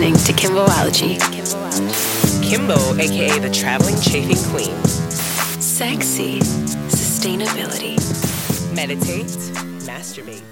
listening to Kimbology. Kimbo, aka the traveling chafing queen. Sexy sustainability. Meditate, masturbate,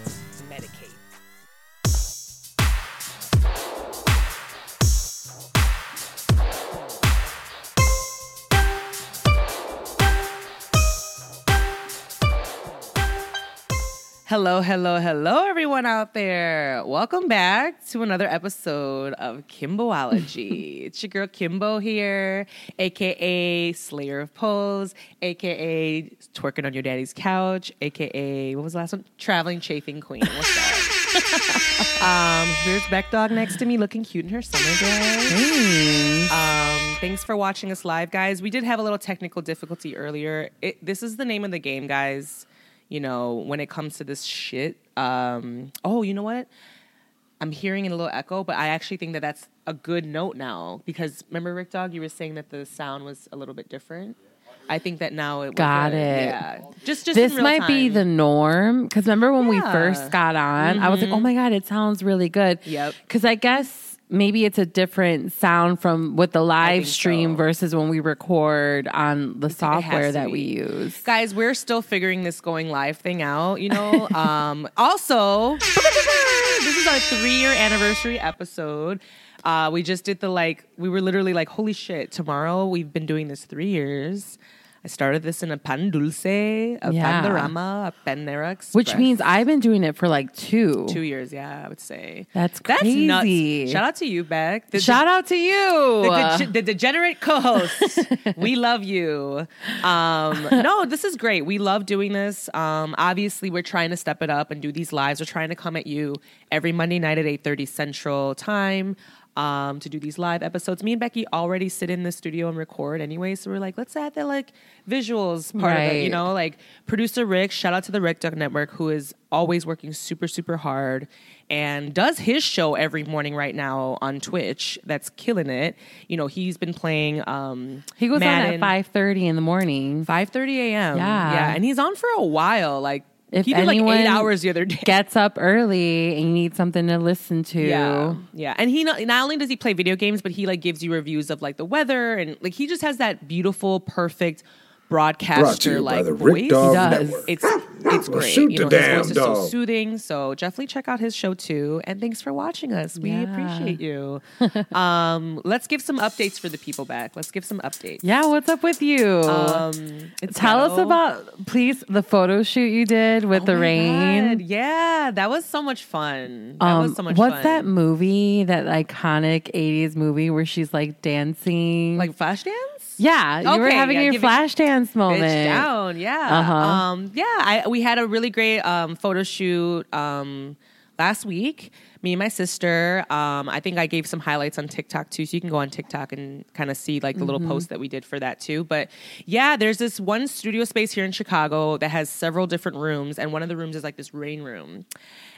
Hello, hello, hello, everyone out there. Welcome back to another episode of Kimbology. it's your girl Kimbo here, aka Slayer of Pose, aka twerking on your daddy's couch, aka what was the last one? Traveling chafing queen. What's that? um, here's Beck Dog next to me, looking cute in her summer dress. Um, thanks for watching us live, guys. We did have a little technical difficulty earlier. It, this is the name of the game, guys you know, when it comes to this shit. Um, oh, you know what? I'm hearing a little echo, but I actually think that that's a good note now because remember, Rick Dog, you were saying that the sound was a little bit different. I think that now it Got it. Yeah, just just this in real might be the norm because remember when we Yeah. Mm-hmm. first got on, I was like, "Oh my god, it sounds really good." Yep. Because I guess maybe it's a different sound from with the live stream so. versus when we record on the software that we use. guys. We're still figuring this going live thing out. You know. um, also, this is our three year anniversary episode. Uh, we just did the like. We were literally like, "Holy shit!" Tomorrow we've been doing this three years. I started this in a pan dulce, a Yeah. panorama, a panera express. Which means I've been doing it for like two. two years. Yeah, I would say That's That's crazy. nuts. Shout out to you, Beck. The- Shout out to you. the, dege- the degenerate co-host. we love you. Um, no, this is great. We love doing this. Um, obviously, we're trying to step it up and do these lives. We're trying to come at you every Monday night at eight thirty Central Time. Um, to do these live episodes, me and Becky already sit in the studio and record anyway. So we're like, let's add the like visuals part of it, you know, like producer Rick. Shout out to the Rick Dog Network, who is always working super, super hard and does his show every morning right now on Twitch. That's killing it. You know, he's been playing. Um, he goes on Madden, at five thirty in the morning. five thirty a.m. Yeah. yeah, and he's on for a while. Like If he did like anyone eight hours the other day. Gets up early and you need something to listen to. Yeah, yeah, and he not, not only does he play video games, but he like gives you reviews of like the weather and like he just has that beautiful, perfect broadcaster Brought like by voice. He does. Network. It's it's Well, great. shoot you know, the his damn voice is so soothing. So definitely check out his show too. And thanks for watching us. We Yeah. appreciate you. um, let's give some updates for the people back. Let's give some updates. Yeah, what's up with you? Um, it's Tell us about, please, the photo shoot you did with Oh the rain. God. Yeah, that was so much fun. That Um, was so much fun. what's fun. that movie? That iconic '80s movie where she's like dancing, Like Flashdance? Yeah, you were having yeah, your flash dance moment. Down, yeah. Uh-huh. Um, yeah, I, we had a really great um, photo shoot um, last week. Me and my sister. Um, I think I gave some highlights on TikTok too, so you can go on TikTok and kind of see like the little Mm-hmm. post that we did for that too. But yeah, there's this one studio space here in Chicago that has several different rooms, and one of the rooms is like this rain room.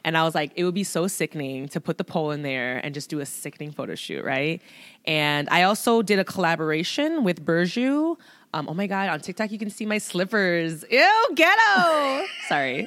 And I was like, it would be so sickening to put the pole in there and just do a sickening photo shoot, right? And I also did a collaboration with Burju. Um, oh my god, on TikTok you can see my slippers. Ew, ghetto. Sorry.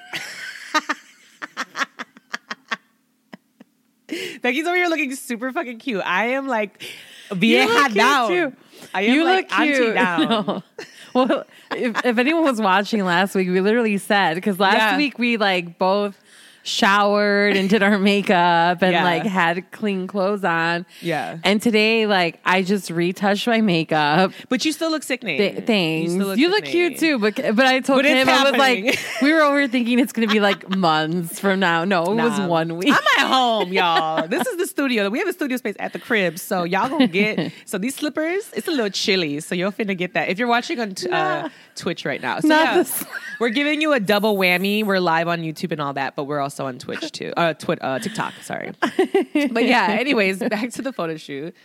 Becky's over here looking super fucking cute. I am like vieja down. too. I am you like look cute. down. No. Well, if, if anyone was watching last week, we literally said because last Yeah. week we like both showered and did our makeup and Yeah. like had clean clothes on. Yeah. And today, like, I just retouched my makeup. But you still look sickening. Th- thanks. still You look, cute too, but but I told But him I was like, we were over thinking it's gonna be like months from now. No, it was one week. I'm at home, y'all. This is the studio. We have a studio space at the crib, so y'all gonna get. So these slippers, it's a little chilly, so you're finna get that if you're watching on t- uh, Twitch right now. So Not yeah, we're giving you a double whammy. We're live on YouTube and all that, but we're also on Twitch too. Uh, Twit, uh, TikTok. Sorry. but yeah. Anyways, back to the photo shoot.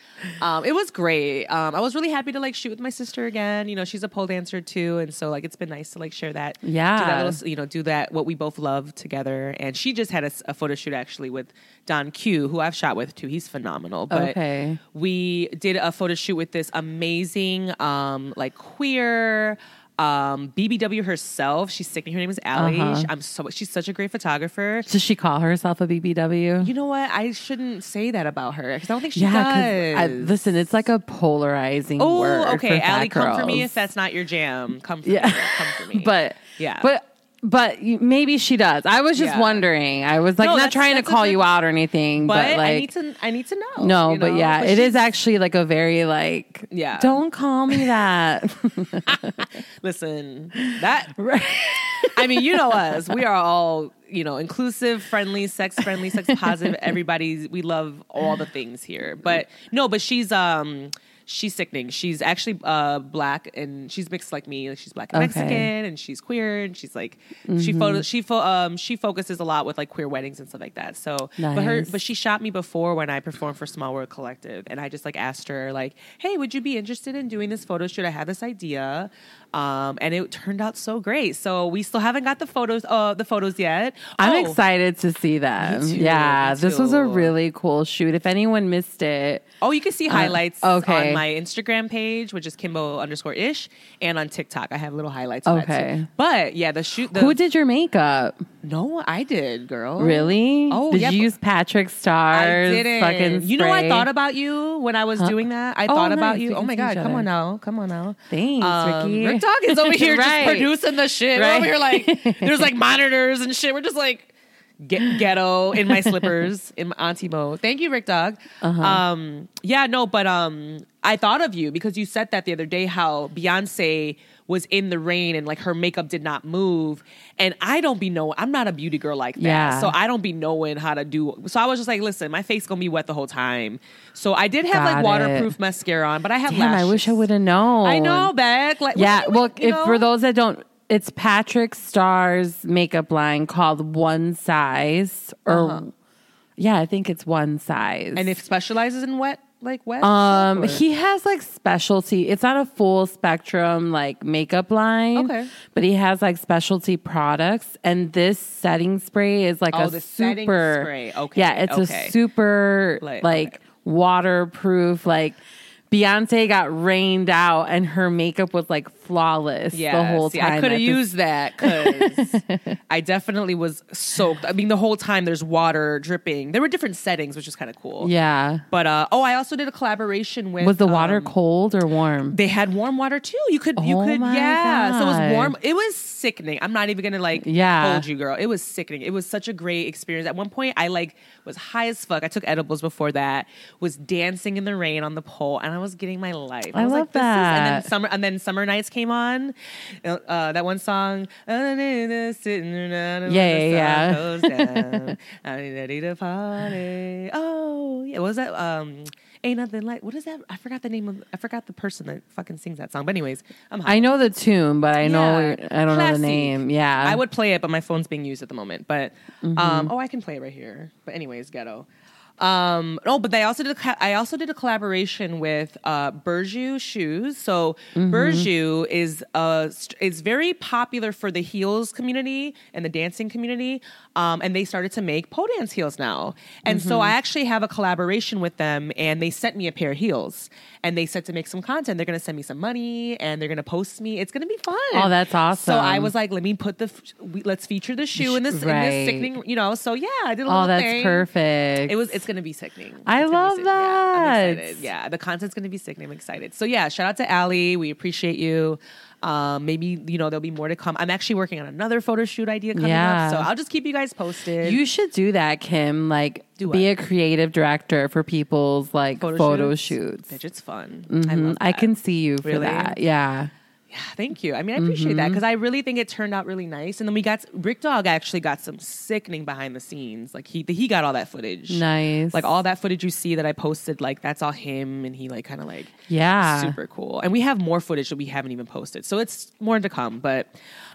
Um, it was great. Um, I was really happy to like shoot with my sister again. You know, she's a pole dancer too, and so like it's been nice to like share that. do that Yeah. little you know, do that what we both love together. And she just had a photo shoot actually with Don Q, who I've shot with too. He's phenomenal. But Okay. we did a photo shoot with this amazing, um, like queer. Um, BBW herself, she's sickening. Her name is Allie. Uh-huh. I'm so she's such a great photographer. Does she call herself a BBW? You know what? I shouldn't say that about her because I don't think she yeah, does. I, listen, it's like a polarizing Oh, okay. Allie, come for me if that's not your jam. Come for Yeah. me. Come for me. but Yeah. but but you- maybe she does. I was just Yeah. wondering. I was like No, not that's- trying to that's a call good- you out or anything, but, but like I need to. I need to know. no, you but know? yeah, But it is she's- actually like a very like Yeah. Don't call me that. Listen, that. I mean, you know us. We are all you know inclusive, friendly, sex friendly, sex positive. Everybody, we love all the things here. But no, but she's um. She's sickening. She's actually uh, black and she's mixed like me. Like she's black and Okay. Mexican, and she's queer, and she's like she Mm-hmm. photo she fo- um she focuses a lot with like queer weddings and stuff like that. So, but her but she shot me before when I performed for Small World Collective, and I just like asked her like, "Hey, would you be interested in doing this photo shoot? I have this idea." Um, and it turned out so great. So we still haven't got the photos, uh, the photos yet. I'm Oh, excited to see them. Too, yeah, this was a really cool shoot. If anyone missed it, Oh, you can see highlights okay. on my Instagram page, which is Kimbo underscore ish, and on TikTok. I have little highlights. Okay. too. But yeah, the shoot. The, who did your makeup? No, I did, girl. Really? Oh, did yeah, you use Patrick Starr's I didn't. fucking you know, I thought about you when I was doing that. I Oh, thought about you. We Oh my god, come on now, come on now. Thanks, Um, Ricky. Rick Dog is over here Right. just producing the shit. We're over here like there's like monitors and shit. We're just like get ghetto in my slippers in my auntie mode. Thank you, Rick Dog. Uh-huh. Um, yeah, no, but um, I thought of you because you said that the other day how Beyonce was in the rain and like her makeup did not move. And I don't be knowing, I'm not a beauty girl like that. Yeah. So I don't be knowing how to do. So I was just like, listen, my face gonna be wet the whole time. So I did have Got like it. waterproof mascara on, but I have Damn, I wish I would have known. I know, Beck. Like, Yeah, well, you if for those that don't, it's Patrick Starr's makeup line called One Size, or Uh-huh. yeah, I think it's One Size. and it specializes in wet, like wet. um, or- he has like specialty. It's not a full spectrum like makeup line, Okay. But he has like specialty products, and this setting spray is like Oh, a the setting super. spray. Okay, yeah, it's okay. a super Like, like, okay. waterproof like. Beyonce got rained out and her makeup was like flawless the Yeah, whole see, time. I could have the used that because I definitely was soaked. I mean, the whole time there's water dripping. There were different settings, which is kind of cool. Yeah. But uh, oh, I also did a collaboration with. Was the water um, cold or warm? They had warm water too. You could, you Oh could, my yeah. So it was warm. It was sickening. I'm not even gonna like Yeah. hold you, girl. It was sickening. It was such a great experience. At one point, I like was high as fuck. I took edibles before that. Was dancing in the rain on the pole, and I was getting my life. I was love like, this is- and then summer, and then summer nights came on. Uh, that one song. Yeah, Yeah, yeah. I'm ready to party. Oh, yeah. What was that? Um, ain't nothing like. What is that? I forgot the name of. I forgot the person that fucking sings that song. But anyways, I'm. high. I know the tune, but I know Yeah. I don't know the name. Yeah. I would play it, but my phone's being used at the moment. But Mm-hmm. um, oh, I can play it right here. But anyways, ghetto. Um, no, but they also did. A, I also did a collaboration with uh, Burju Shoes. So Mm-hmm. Burju is uh is very popular for the heels community and the dancing community. Um, and they started to make pole dance heels now. And Mm-hmm. so I actually have a collaboration with them, and they sent me a pair of heels. And they said to make some content. They're going to send me some money, and they're going to post me. It's going to be fun. Oh, that's awesome! So I was like, let me put the let's feature the shoe in this in this sickening, you know. So yeah, I did a Oh, little thing. Oh, that's perfect. It was. It's gonna be sickening. I It's be love sick- Yeah, that. excited. Yeah, the content's gonna be sickening. I'm excited. So yeah, shout out to Allie. We appreciate you. Um, maybe you know there'll be more to come. I'm actually working on another photo shoot idea coming Yeah. up, so I'll just keep you guys posted. You should do that, Kim. Like, Do be what? a creative director for people's like photo, shoots. Bitch, it's fun. I Mhm. love I can see you for Really? that. Yeah. Thank you. I mean, I appreciate that Mm-hmm. because I really think it turned out really nice. And then we got Rick Dog actually got some sickening behind the scenes. Like he he got all that footage. Nice. Like all that footage you see that I posted, like that's all him, and he like kind of like Yeah. super cool. And we have more footage that we haven't even posted, so it's more to come. But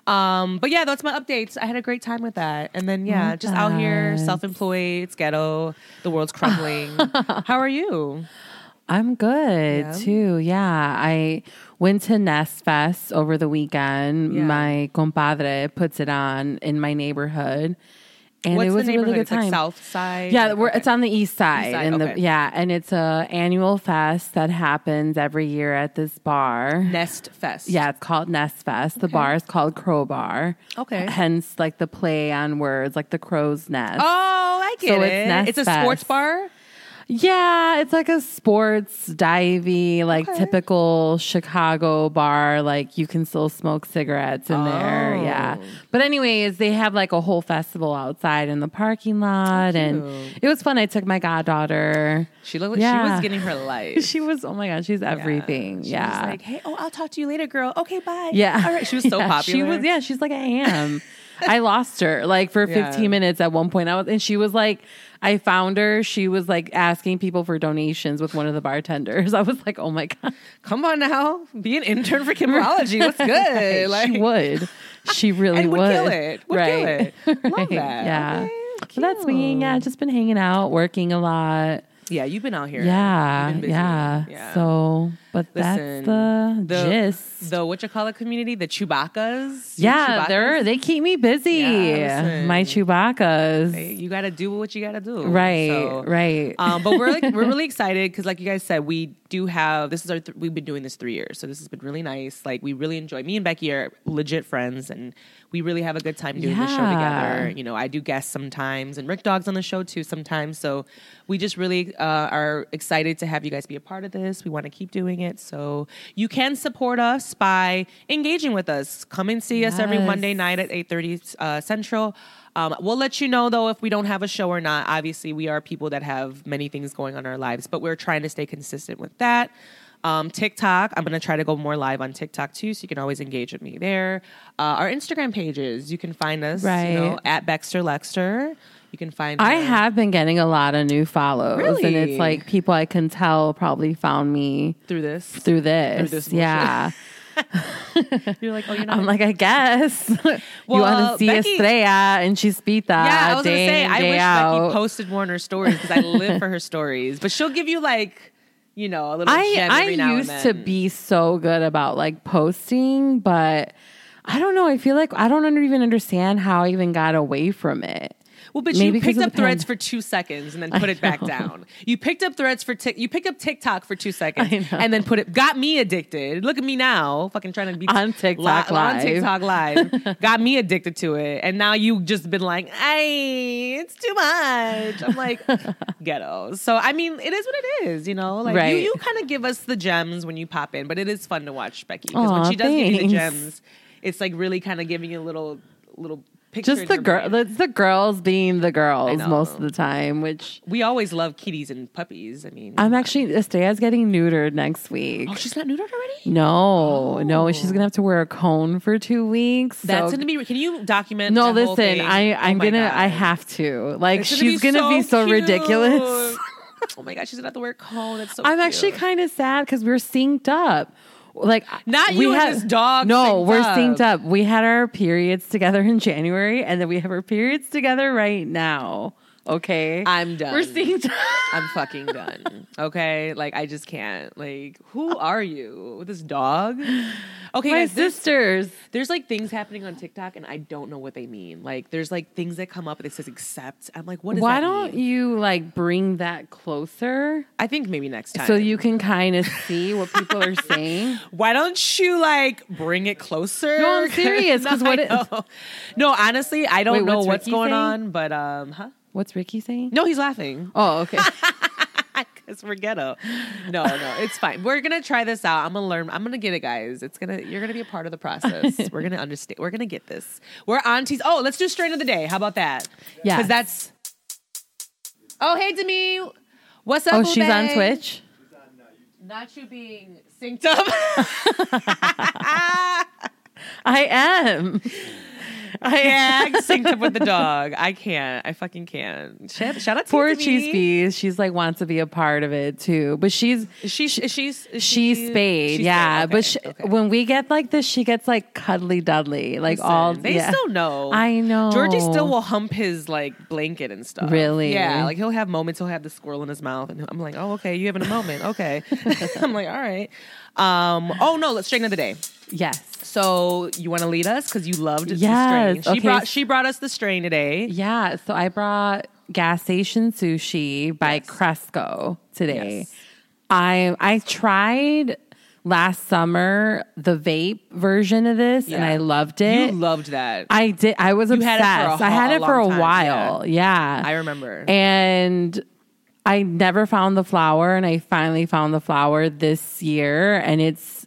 um, but yeah, that's my updates. I had a great time with that, and then yeah, just out here, self-employed, it's ghetto, the world's crumbling. How are you? I'm good Yeah? too. Yeah. I went to Nest Fest over the weekend. Yeah. My compadre puts it on in my neighborhood. and What's it was the a really good It's like time. South Side. Yeah, we're, Okay. it's on the east side, side, and okay. the yeah, and it's a annual fest that happens every year at this bar. Nest Fest. Yeah, it's called Nest Fest. The bar is called Crowbar. Okay. hence like the play on words, like the crow's nest. Oh, I get So it. it's Nest It's a sports Fest. bar. Yeah, it's like a sports divey, like Okay. typical Chicago bar. Like you can still smoke cigarettes in there. Oh. Yeah. But anyways, they have like a whole festival outside in the parking lot, and it was fun. I took my goddaughter. She looked like she Yeah. was getting her life. She was oh my god, she's everything. She Yeah. was like, hey, oh, I'll talk to you later, girl. Okay, bye. Yeah. All right. She was so Yeah, popular. She was, yeah, she's like, I am. I lost her like for Yeah. 15 minutes at one point. I was, and she was like, I found her. She was like asking people for donations with one of the bartenders. I was like, oh my God. Come on now. Be an intern for Kimberology. What's good? Like, she would. She really and would, would. kill it. Would right. kill it. Love that. Yeah. Okay, So that's me. Yeah. Just been hanging out, working a lot. Yeah, you've been out here. Yeah. Yeah. Yeah. So, but Listen, that's the, the gist. the what you call it community, the Chewbacca's. yeah, Chewbacca's, they're they keep me busy. Yeah. My Chewbacca's. You got to do what you got to do. Right, So, right. Um, but we're like, we're really excited because, like you guys said, we do have this is our th- we've been doing this three years, so this has been really nice. Like we really enjoy. Me and Becky are legit friends, and we really have a good time doing the show together. You know, I do guests sometimes, and Rick Dog's on the show too sometimes. So we just really uh, are excited to have you guys be a part of this. We want to keep doing it, so you can support us by engaging with us. Come and see us every Monday night at eight thirty uh, Central. Um, we'll let you know though if we don't have a show or not. Obviously, we are people that have many things going on in our lives, but we're trying to stay consistent with that. Um, TikTok, I'm going to try to go more live on TikTok too, so you can always engage with me there. Uh, our Instagram pages, you can find us, you know, at Becksterleckster. You can find. I her- have been getting a lot of new follows, and it's like people I can tell probably found me through this. through this. Through this yeah, You're like, oh, you're not. I'm like, I guess you want to see Becky- Estrella and she's Pita. yeah, I was day gonna say I wish out. Becky posted more on her stories because I live for her stories. But she'll give you like, you know, a little. I I used to be so good about like posting, but I don't know. I feel like I don't under- even understand how I even got away from it. Well, but Maybe you picked up threads for two seconds and then put it back know. down. You picked up threads for tik. You picked up TikTok for two seconds and then put it. Got me addicted. Look at me now, fucking trying to be On TikTok on Live. On TikTok live. got me addicted to it, and now you just been like, "Hey, it's too much." I'm like, ghetto. So I mean, it is what it is. You know, like you, Right. you kind of give us the gems when you pop in, but it is fun to watch Becky because when she does give you the gems, it's like really kind of giving you a little little. Picture Just the girl, it's the girls being the girls most of the time, which We always love kitties and puppies. I mean, I'm actually Estrella's getting neutered next week. oh, she's not neutered already. No, no, oh. she's gonna have to wear a cone for two weeks. That's gonna be. Can you document? no. Listen? I Oh I'm my gonna I have to. Like It's she's gonna be so, cute. ridiculous. Oh my god, she's gonna have to wear a cone. It's so. I'm actually kind of sad because we're synced up. Like Not we you and had- this dog No, we're up. synced up. We had our periods together in January, and then we have our periods together right now. Okay, I'm done. We're up. I'm fucking done. Okay, like I just can't. Like, who are you? This dog? Okay, My guys, there's, sisters. there's like things happening on TikTok, and I don't know what they mean. Like, there's like things that come up it says accept. I'm like, what Why don't mean? you like bring that closer I think maybe next time. so you can kind of see what people are saying? Why don't you like bring it closer? No, I'm serious, 'cause No, what it- no, honestly, I don't Wait, know what's what's going saying? on, but um, huh? What's Ricky saying? No, he's laughing Oh, okay. because we're ghetto. No, no, it's fine. We're gonna try this out. I'm gonna learn. I'm gonna get it, guys. It's gonna. You're gonna be a part of the process. we're gonna understand. We're gonna get this. We're aunties. Oh, let's do strain of the day. How about that? Yeah. because that's. Oh, hey, Demi. What's up? oh, she's on bae? Twitch. Not you being synced up. I am. I am synced up with the dog. I can't. I fucking can't. Shout, shout out to Poor Cheese Bees. She's like wants to be a part of it too, but she's Is she, is she's she's she- spayed, she's yeah. spayed. But she, okay. when we get like this, she gets like cuddly dudley, like Listen, all. they yeah. still know. I know. Georgie still will hump his like blanket and stuff. Really? Yeah. Like he'll have moments. He'll have the squirrel in his mouth, and I'm like, oh, okay, you having a moment? Okay. I'm like, all right. Um. Oh no, let's straighten of the day. Yes. So you want to lead us because you loved Yes, the strain. She okay. brought she brought us the strain today. Yeah. So I brought gas station sushi by Cresco today. Yes. I I tried last summer the vape version of this and I loved it. You loved that. I did. I was You obsessed. had it for a I had it for a time, while. Yeah. I remember. And I never found the flower, and I finally found the flower this year, and it's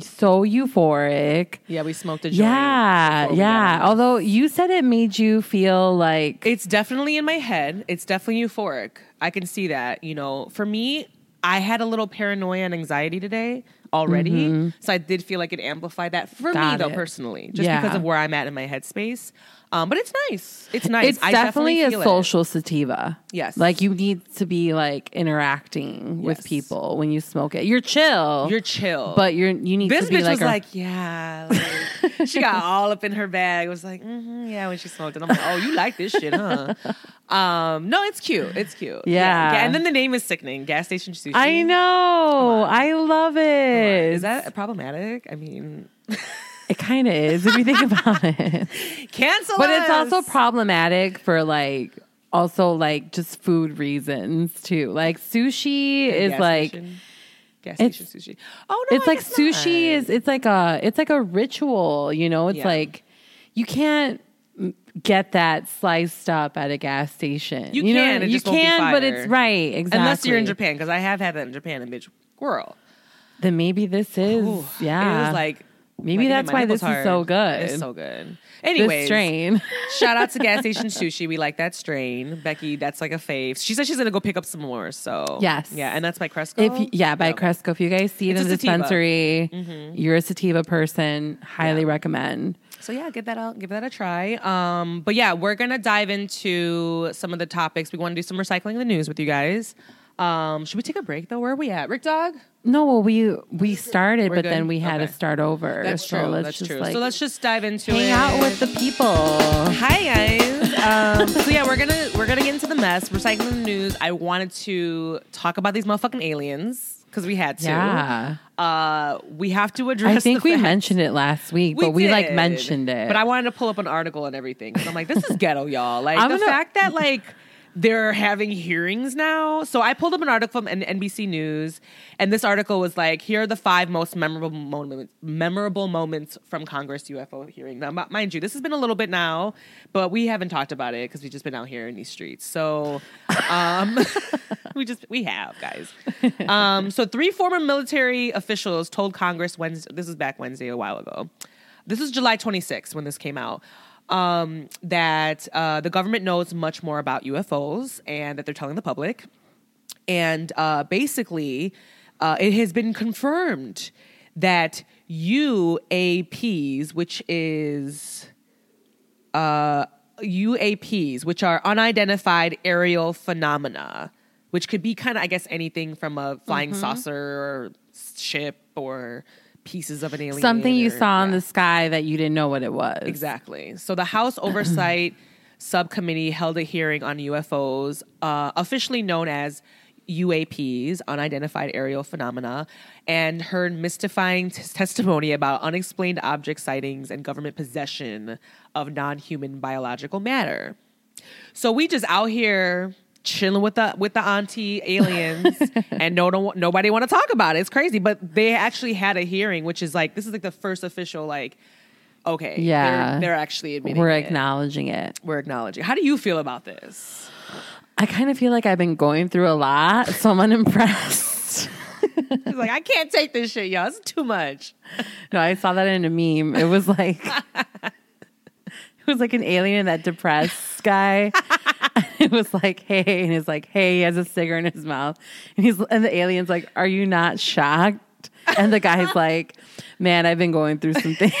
so euphoric. yeah, we smoked a joint. Yeah, got yeah. Although you said it made you feel like It's definitely in my head. It's definitely euphoric. I can see that. You know, for me, I had a little paranoia and anxiety today already. So I did feel like it amplified that for me, Mm-hmm. Though, it. personally, just Yeah. because of where I'm at in my headspace. Um, but it's nice. It's nice. it's I definitely, a feel it. social sativa. Yes. like you need to be like interacting with people when you smoke it. You're chill. You're chill. but you're you need this to be bitch like, was a- like, yeah. like- she got all up in her bag. It was like, mm-hmm, yeah, when she smoked it. I'm like, oh, you like this shit, huh? um, no, it's cute. It's cute. Yeah. And then the name is sickening. Gas station sushi. I know. I love it. Is that problematic? I mean, It kind of is if you think about it. cancel But it's also problematic for like also like just food reasons too. Like sushi is Gas like station- gas station sushi. Oh no, it's I like sushi not. is it's like a it's like a ritual, you know? It's Yeah. like you can't get that sliced up at a gas station. You know, can, it you can, but it's right, exactly. unless you're in Japan because I have had that in Japan and bitch, girl. Then maybe this is Ooh, yeah. it was like Maybe my- that's why this is so good. It's so good. Anyway, strain. Shout out to gas station sushi. We like that strain. Becky, that's like a fave. She said she's gonna go pick up some more. So Yes. yeah, and that's by Cresco. If you, yeah, by Yep. Cresco. If you guys see it It's the sativa. Mm-hmm. dispensary, you're a sativa person. Highly recommend. So yeah, give that out, give that a try. Um, but yeah, we're gonna dive into some of the topics. We want to do some recycling in the news with you guys. Um, should we take a break though? Where are we at, Rick Dog? No, well, we we started, We're but good? then we had Okay. to start over. That's so true. let's That's just true. like so let's just dive into it. hang it. out with the people. Hi guys. Um, so yeah, we're gonna we're gonna get into the mess. Recycling the news. I wanted to talk about these motherfucking aliens because we had to. Yeah, Uh, we have to address. I think we fact- mentioned it last week, but we like mentioned it. But I wanted to pull up an article and everything. 'cause I'm like, this is ghetto, y'all. Like I'm the gonna- fact that like they're having hearings now. So I pulled up an article from NBC News, and this article was like, here are the five most memorable moments, memorable moments from Congress UFO hearing. Now, mi- mind you, this has been a little bit now, but we haven't talked about it because we've just been out here in these streets. So, um, we just we have guys. Um, so three former military officials told Congress Wednesday. This is back Wednesday a while ago. This is July 26th when this came out. Um, that uh, the government knows much more about UFOs and that they're telling the public. And uh, basically, uh, it has been confirmed that UAPs, which is uh, UAPs, which are unidentified aerial phenomena, which could be kind of, I guess, anything from a flying Mm-hmm. saucer or ship or pieces of an alien. something you saw in the sky that you didn't know what it was. Exactly. So the House Oversight Subcommittee held a hearing on UFOs, uh, officially known as UAPs, unidentified aerial phenomena, and heard mystifying t- testimony about unexplained object sightings and government possession of non-human biological matter. So we just out here chilling with the with the auntie aliens, and no, no nobody want to talk about it. It's crazy, but they actually had a hearing, which is like this is like the first official like. Okay, Yeah. they're, they're actually admitting We're it. acknowledging it. We're acknowledging. How do you feel about this? I kind of feel like I've been going through a lot, so I'm unimpressed. He's like, I can't take this shit, y'all. It's too much. No, I saw that in a meme. It was like was like an alien, that depressed guy. it was like, hey, and he's like, hey, he has a cigarette in his mouth. And he's and the alien's like, Are you not shocked? And the guy's like, Man, I've been going through some things.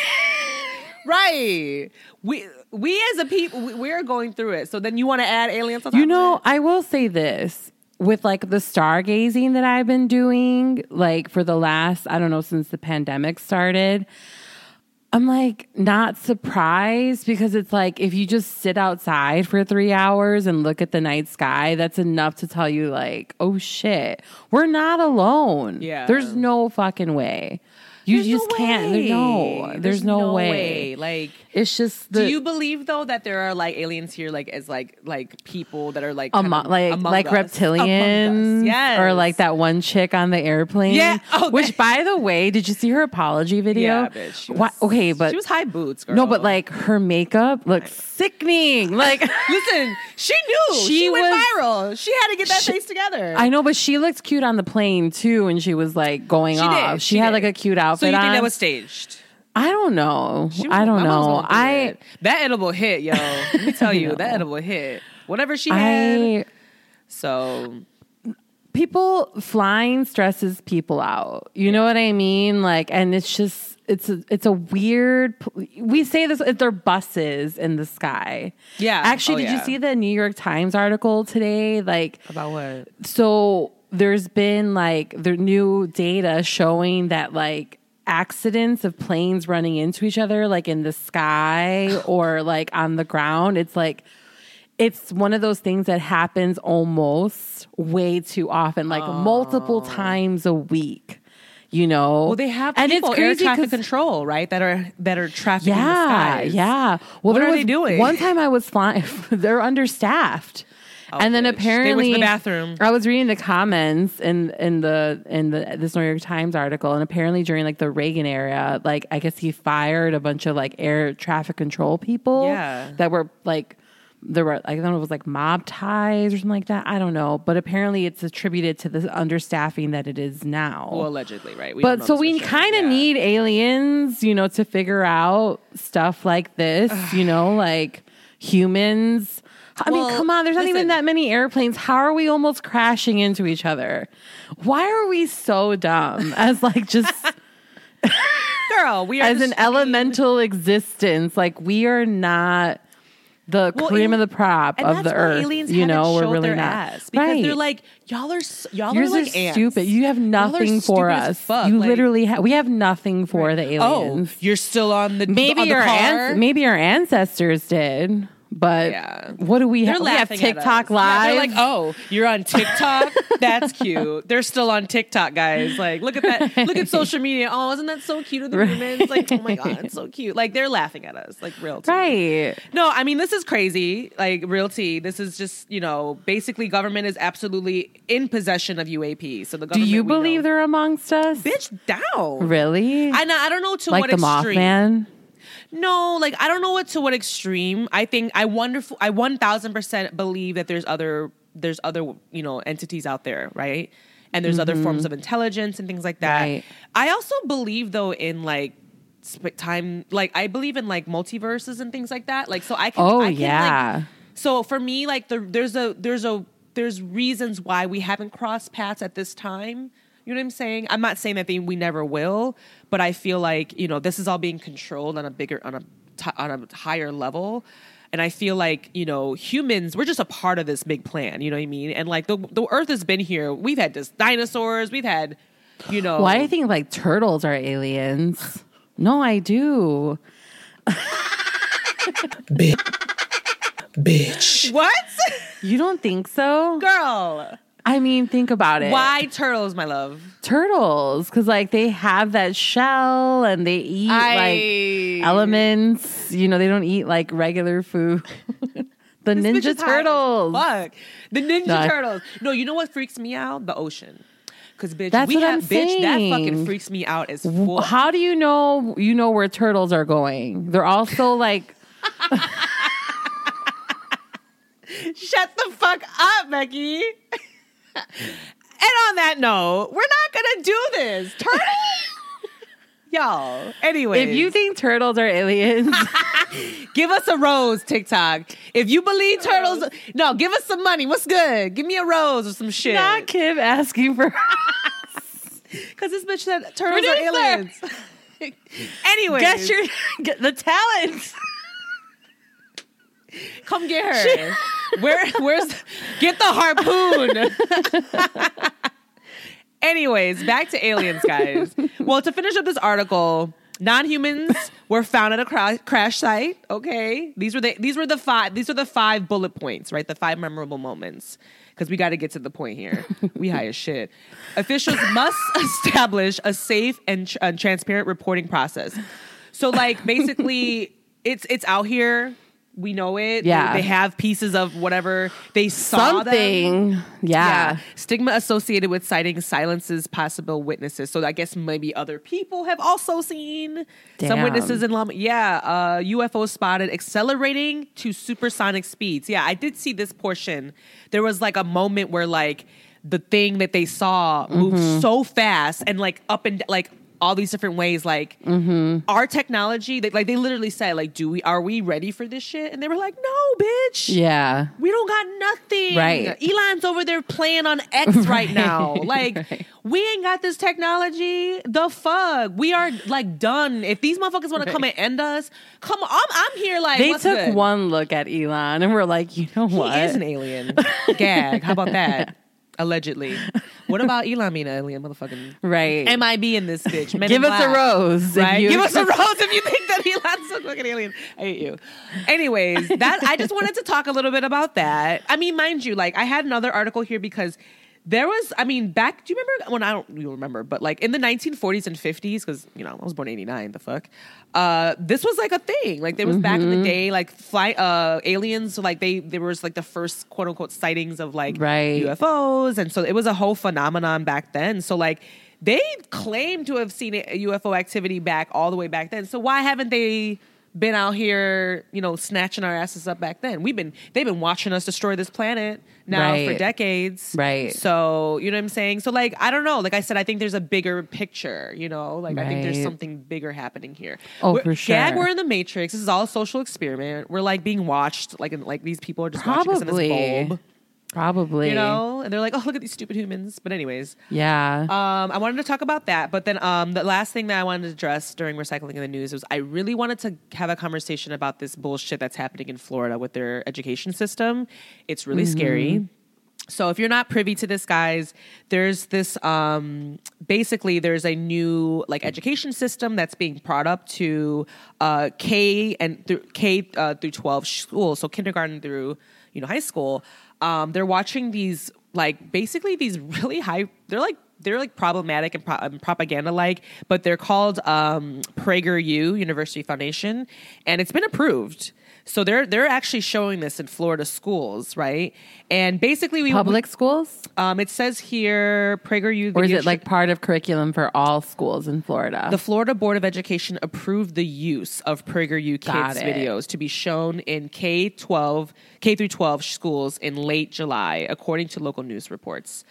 Right. We we as a people, we- we're going through it. So then you want to add aliens on top You know? I will say this with like the stargazing that I've been doing, like for the last, I don't know, since the pandemic started. I'm like not surprised because it's like if you just sit outside for three hours and look at the night sky, that's enough to tell you, like, oh shit, we're not alone. Yeah. There's no fucking way. You There's just can't. There, no, there's, no, way. Like, It's just the do you believe though that there are like aliens here, like as like like people that are like amo- kind of like among like us, among reptilians, yes, or like that one chick on the airplane. Yeah. Oh, which by the way, did you see her apology video? Yeah, bitch. Was- okay, but she was high boots. Girl. no, but like her makeup looks sickening. Like listen, she knew she, She went was- viral. She had to get that She- face together. I know, but she looked cute on the plane too, and she was like going She off. did. She, She had like a cute outfit so you think on. that was staged? I don't know. She- I don't know. I that edible hit, yo. Let me tell you, that edible hit. Whatever she had. I So people flying stresses people out. You know what I mean? Like, and it's just it's a it's a weird. We say this. They're buses in the sky. Yeah. Actually, Oh, did you see the New York Times article today? Like, about what? so there's been like the new data showing that like accidents of planes running into each other like in the sky or like on the ground it's like it's one of those things that happens almost way too often like multiple oh. times a week you know Well, they have and people it's air crazy traffic 'cause- control, right? That are that are trafficking the yeah, yeah. Well, What are they doing? One time I was flying, they're understaffed. And then Oh, bitch. They went to the apparently, bathroom. I was reading the comments in in the in the this New York Times article, and apparently during like the Reagan era, like I guess he fired a bunch of like air traffic control people. Yeah. that were like there were I don't know it was like mob ties or something like that. I don't know, but apparently it's attributed to the understaffing that it is now. Well, allegedly, right? We But so we kind of Yeah. need aliens, you know, to figure out stuff like this, you know, like humans. I mean, come on, there's not even that many airplanes. How are we almost crashing into each other? Why are we so dumb as like just girl. We are as an elemental existence? Like we are not the Well, cream of the crop and of the earth. Aliens you know, we're really their not. ass because right. they're like y'all are y'all Yours are are like ants. stupid. You have are nothing for us. You Like, literally have. We have nothing for the oh, aliens. Oh, you're still on the maybe on the our ans- maybe our ancestors did, but Yeah. what do we have? We have TikTok us. Yeah, live. they're like, oh, you're on TikTok. That's cute. They're still on TikTok, guys. Like, look at that. Look at social media. Oh, isn't that so cute of the Right. humans? Like, oh my god, it's so cute. Like, they're laughing at us. Like, real. tea. right. No, I mean this is crazy. Like real tea. This is just you know basically government is absolutely in possession of UAP. So the Do you believe know- they're amongst us? bitch down? Really? I know. I don't know to like what the extreme. Mothman? No, like I don't know what to what extreme. I think I wonderful. I one thousand percent believe that there's other there's other you know entities out there, right? And there's other forms of intelligence and things like that. Mm-hmm. Right. I also believe though in like time, like I believe in like multiverses and things like that. Like so I can. Oh I can, like, yeah. so for me, like the, there's a there's a there's reasons why we haven't crossed paths at this time. You know what I'm saying? I'm not saying that they, we never will, but I feel like you know this is all being controlled on a bigger on a t- on a higher level. And I feel like you know humans, we're just a part of this big plan. You know what I mean? And like the the Earth has been here. We've had this dinosaurs. We've had, you know, Why do you think like turtles are aliens? No, I do. Bitch. what, You don't think so? girl? I mean, think about it. Why turtles, my love? turtles? Because like they have that shell and they eat I- like elements. You know, they don't eat like regular food. the This Ninja is high as Turtles. Fuck. The Ninja No. Turtles. No, you know what freaks me out? The ocean. Cause bitch, That's we what have I'm bitch, that fucking freaks me out as fuck. How do you know you know where turtles are going? They're also like Shut the fuck up, Becky. and on that note, we're not gonna do this. Turtles? Y'all. Anyway, if you think turtles are aliens, give us a rose, TikTok. If you believe turtles, no, give us some money. What's good? Give me a rose or some shit. not Kim asking for Because this bitch said turtles are aliens. anyway, get your get the talent. Come get her. Where where's get the harpoon? Anyways, back to aliens, guys. well, to finish up this article, non-humans were found at a cra- crash site. Okay, these were the these were the five these are the five bullet points, right? The five memorable moments. Because we got to get to the point here. we high as shit. Officials must establish a safe and, tr- and transparent reporting process. So, like, basically, it's it's out here. We know it. Yeah. They, they have pieces of whatever they saw. Something. Yeah. Stigma associated with citing silences possible witnesses. So I guess maybe other people have also seen some witnesses in Lama. Yeah, uh, UFO spotted accelerating to supersonic speeds. Yeah, I did see this portion. There was like a moment where like the thing that they saw moved Mm-hmm. so fast and like up and like all these different ways like Mm-hmm. our technology they, like they literally said like do we are we ready for this shit and they were like no bitch Yeah. we don't got nothing. Right. Elon's over there playing on X right, now. Like, Right. we ain't got this technology. The fuck? We are like done. If these motherfuckers want to come and end us, come on. I'm, I'm here like, They took good? one look at Elon and were like, you know what? He is an alien. Gag. How about that? Allegedly. What about Elon being an alien motherfucking right. MIB in this bitch? Men Give us a rose. Right? Give us a rose if you think that Elon's a fucking alien. I hate you. Anyways, that I just wanted to talk a little bit about that. I mean, mind you, like I had another article here because there was, I mean, back. Do you remember? When I don't you remember, but like in the 1940s and 50s, because you know I was born '89. The fuck, uh, this was like a thing. Like there was back Mm-hmm. in the day, like flight uh, aliens. Like they there was like the first quote unquote sightings of like Right. UFOs, and so it was a whole phenomenon back then. So like they claim to have seen a UFO activity back all the way back then. So why haven't they been out here, you know, snatching our asses up back then? We've been they've been watching us destroy this planet now for decades. Right. So, you know what I'm saying? So like I don't know. Like I said, I think there's a bigger picture, you know? Like I think there's something bigger happening here. Oh, We're- for sure. Gag, we're in the matrix. This is all a social experiment. We're like being watched, like like these people are just watching us in this bulb. Probably. You know? And they're like, oh look at these stupid humans. But anyways. Yeah. Um, I wanted to talk about that, but then um, the last thing that I wanted to address during recycling in the news was I really wanted to have a conversation about this bullshit that's happening in Florida with their education system. It's really scary. So if you're not privy to this, guys, there's this um, basically there's a new like education system that's being brought up to uh, K and through K uh, through 12 schools, so kindergarten through you know high school. Um, they're watching these like basically these really high. They're like they're like problematic and, pro- and propaganda like, but they're called um, PragerU University Foundation, and it's been approved. So they're they're actually showing this in Florida schools, right? And basically, we Public schools? um, it says here PragerU. Or is it like part of curriculum for all schools in Florida? the Florida Board of Education approved the use of PragerU Kids videos to be shown in K twelve K through twelve schools in late July, according to local news reports.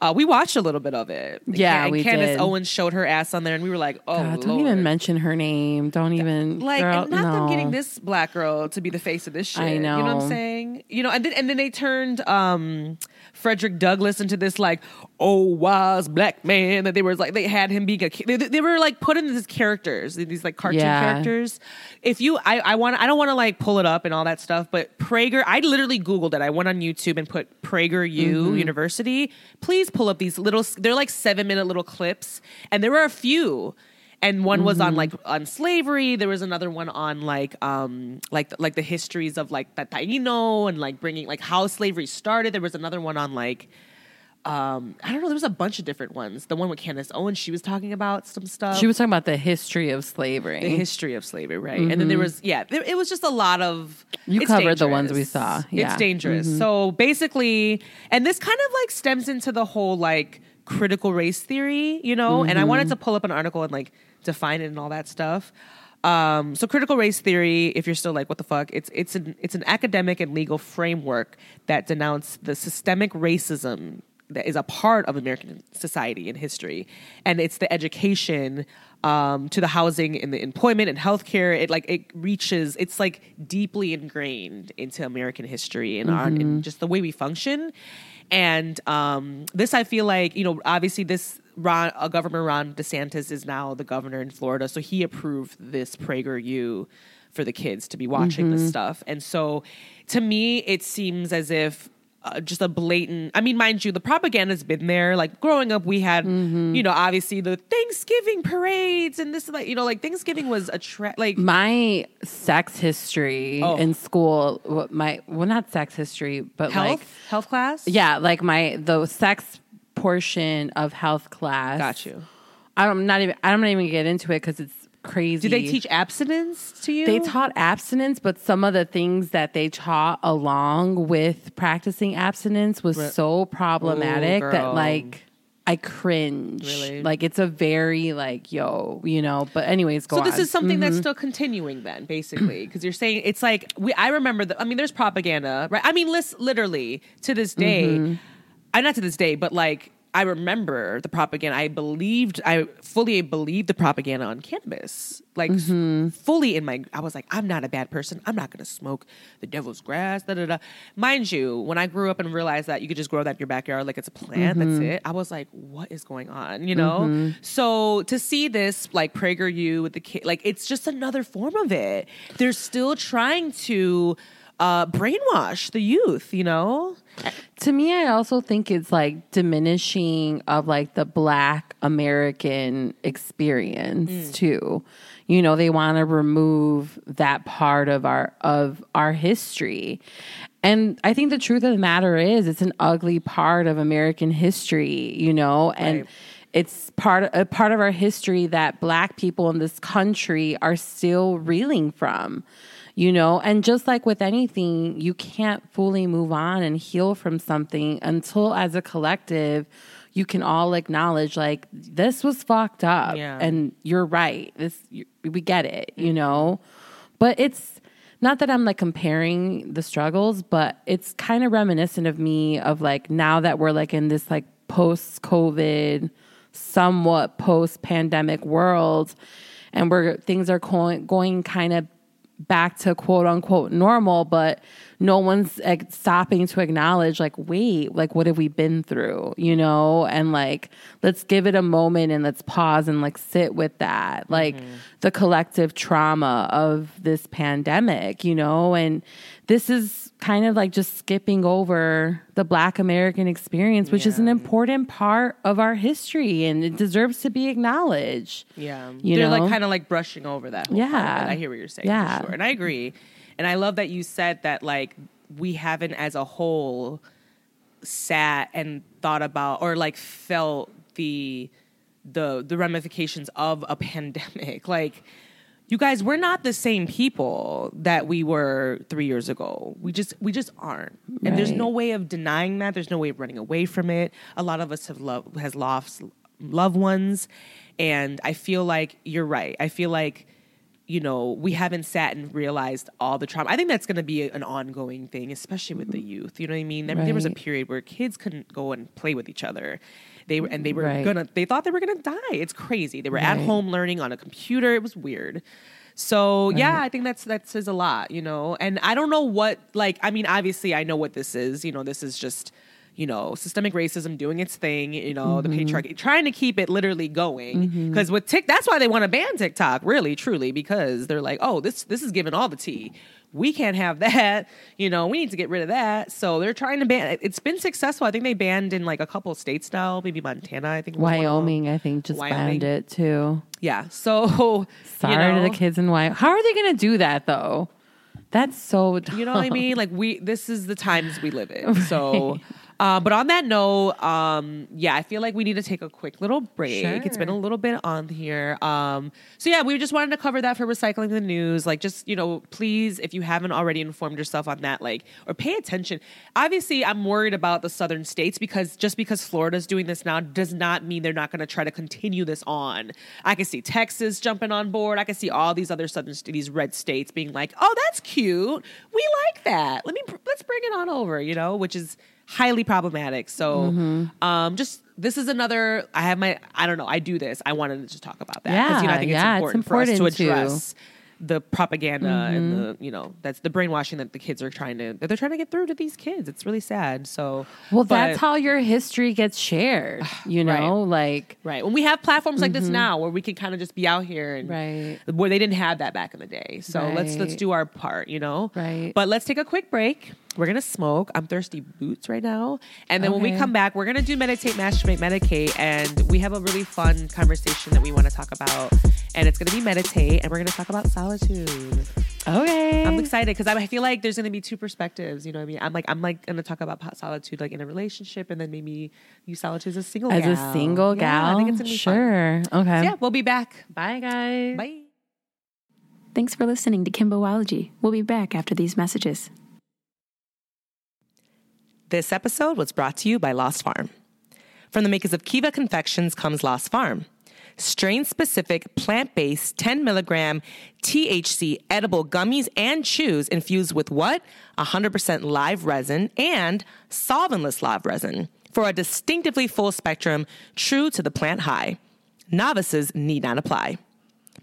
Uh, we watched a little bit of it. Yeah, and we Candace did. Owens showed her ass on there, and we were like, "Oh, God, don't Lord. even mention her name. Don't even. like girl, and not them no. getting this black girl to be the face of this shit. I You know what know. I'm saying? You know, and then and then they turned um Frederick Douglass into this like oh wise black man that they were like they had him being a they, they were like put in these characters these like cartoon Yeah. characters. If you I I want I don't want to like pull it up and all that stuff, but Prager I literally googled it. I went on YouTube and put Prager U Mm-hmm. University. Please pull up these little they're like 7 minute little clips and there were a few and one was Mm-hmm. on like on slavery there was another one on like um like like the histories of like the taino and like bringing like how slavery started there was another one on like um i don't know there was a bunch of different ones the one with candace owens she was talking about some stuff She was talking about the history of slavery. the history of slavery right and then there was yeah there, it was just a lot of Mm-hmm. You it's covered the ones we dangerous. saw. it's Yeah. Mm-hmm. dangerous so basically and this kind of like stems into the whole like critical race theory you know and i Mm-hmm. wanted to pull up an article and like define it and all that stuff um, so critical race theory, if you're still like, what the fuck? It's it's an it's an academic and legal framework that denounce the systemic racism that is a part of American society and history, and it's the education um, to the housing and the employment and healthcare. It like it reaches. It's like deeply ingrained into American history and our and just the way we function. And um, this, I feel like, you know, obviously this Ron, uh, Governor Ron DeSantis is now the governor in Florida, so he approved this PragerU for the kids to be watching this stuff. And so, to me, it seems as if uh, just a blatant. I mean, mind you, the propaganda's been there. Like growing up, we had, Mm-hmm. you know, obviously the Thanksgiving parades and this, like, you know, like Thanksgiving was a tra- like My sex history Oh. in school, what my well, not sex history, but health like health class. yeah, like my the sex portion of health class. got you. I'm not even. I'm not even get into it because it's crazy. Did they teach abstinence to you? They taught abstinence, but some of the things that they taught along with practicing abstinence was so problematic Ooh, that like I cringe. Really? Like it's a very like yo, you know. But anyways, go So this on. is something that's mm-hmm. still continuing then, basically, because you're saying it's like we. I remember that. I mean, there's propaganda, right? I mean, list, literally to this day, I not to this day, but like I remember the propaganda. I believed, I fully believed the propaganda on campus, like s- mm-hmm. fully in my. I was like, I'm not a bad person. I'm not going to smoke the devil's grass. Da da da. Mind you, when I grew up and realized that you could just grow that in your backyard like it's a plant, that's mm-hmm. it. I was like, what is going on? You know. Mm-hmm. So to see this like PragerU with the kid, like it's just another form of it. They're still trying to uh, brainwash the youth. You know. to me, I also think it's like diminishing of like the Black American experience Mm. too. You know, they want to remove that part of our of our history. And I think the truth of the matter is it's an ugly part of American history, you know, and Right. it's part a part of our history that black people in this country are still reeling from you know? And just like with anything you can't fully move on and heal from something until as a collective you can all acknowledge like this was fucked up. Yeah. and you're right. This you, we get it you mm-hmm. know? But it's not that I'm like comparing the struggles, but it's kind of reminiscent of me of like now that we're like in this like post COVID, somewhat post pandemic world, and where things are going, going kind of back to quote unquote normal, but no one's like, stopping to acknowledge like, wait, like what have we been through, you know? And like, let's give it a moment and let's pause and like sit with that, like mm-hmm. the collective trauma of this pandemic, you know? And this is kind of like just skipping over the Black American experience, which is an important part of our history and it deserves to be acknowledged. Yeah, You they're know? like kind of like brushing over that. Whole part of Yeah. I hear what you're saying. Yeah. for sure. and I agree. And I love that you said that like we haven't, as a whole, sat and thought about or like felt the the the ramifications of a pandemic. Like, you guys, we're not the same people that we were three years ago. We just we just aren't, and there's no way of denying that. There's no way of running away from it. A lot of us have loved has lost loved ones, and I feel like you're right. I feel like you know we haven't sat and realized all the trauma. I think that's going to be an ongoing thing, especially with the mm-hmm. youth. You know what I mean? There, there was a period where kids couldn't go and play with each other. They were, and they were Right. gonna. They thought they were gonna die. It's crazy. They were at home learning on a computer. It was weird. So yeah, I think that's that says a lot, you know. And I don't know what like. I mean, obviously, I know what this is. You know, this is just you know systemic racism doing its thing. You know, the mm-hmm. patriarchy trying to keep it literally going. Mm-hmm. Because with Tik, that's why they want to ban TikTok. Really, truly, because they're like, oh, this this is giving all the tea. We can't have that. You know, we need to get rid of that. So they're trying to ban. It's been successful. I think they banned in like a couple states now. Maybe Montana. I think was one of them. Wyoming, I think, just Wyoming. banned it too. Yeah. So Sorry you know, to the kids in Wyoming. How are they going to do that though? That's so. You know what I mean? Like we, this is the times we live in. So, uh, but on that note, um, yeah, I feel like we need to take a quick little break. It's been a little bit on here. Um, so yeah, we just wanted to cover that for recycling the news. Like, just you know, please, if you haven't already informed yourself on that, like, or pay attention. Obviously, I'm worried about the southern states because just because Florida's doing this now does not mean they're not going to try to continue this on. I can see Texas jumping on board. I can see all these other southern these red states being like, "Oh, that's cute. We like that. Let me let's bring it on over." You know, which is highly problematic. So, Mm-hmm. um, just this is another. I have my. I don't know. I do this. I wanted to just talk about that because you know I think yeah, it's it's important, for us to important address the propaganda and Mm-hmm. the you know that's the brainwashing that the kids are trying to that they're trying to get through to these kids. It's really sad. So, Well, but- that's how your history gets shared. You know, like Right. When we have platforms like this now where we can kind of just be out here and Right. where they didn't have that back in the day. So let's let's do our part, you know? Right. But let's take a quick break we're gonna smoke. I'm thirsty boots right now. And then when we come back, we're gonna do meditate, masturbate, medicate, and we have a really fun conversation that we want to talk about. And it's gonna be meditate, and we're gonna talk about solitude. Okay. I'm excited because I feel like there's gonna be two perspectives. You know what I mean? I'm like I'm like gonna talk about solitude like in a relationship, and then maybe use solitude as a single As gal. a single Yeah, gal. I think it's gonna be fun. sure. Okay. So yeah, we'll be back. Bye, guys. Bye. Thanks for listening to Kimbology. We'll be back after these messages. This episode was brought to you by Lost Farm. From the makers of Kiva Confections comes Lost Farm. Strain specific, plant based, 10 milligram THC edible gummies and chews infused with what? 100% live resin and solventless live resin for a distinctively full spectrum, true to the plant high. Novices need not apply.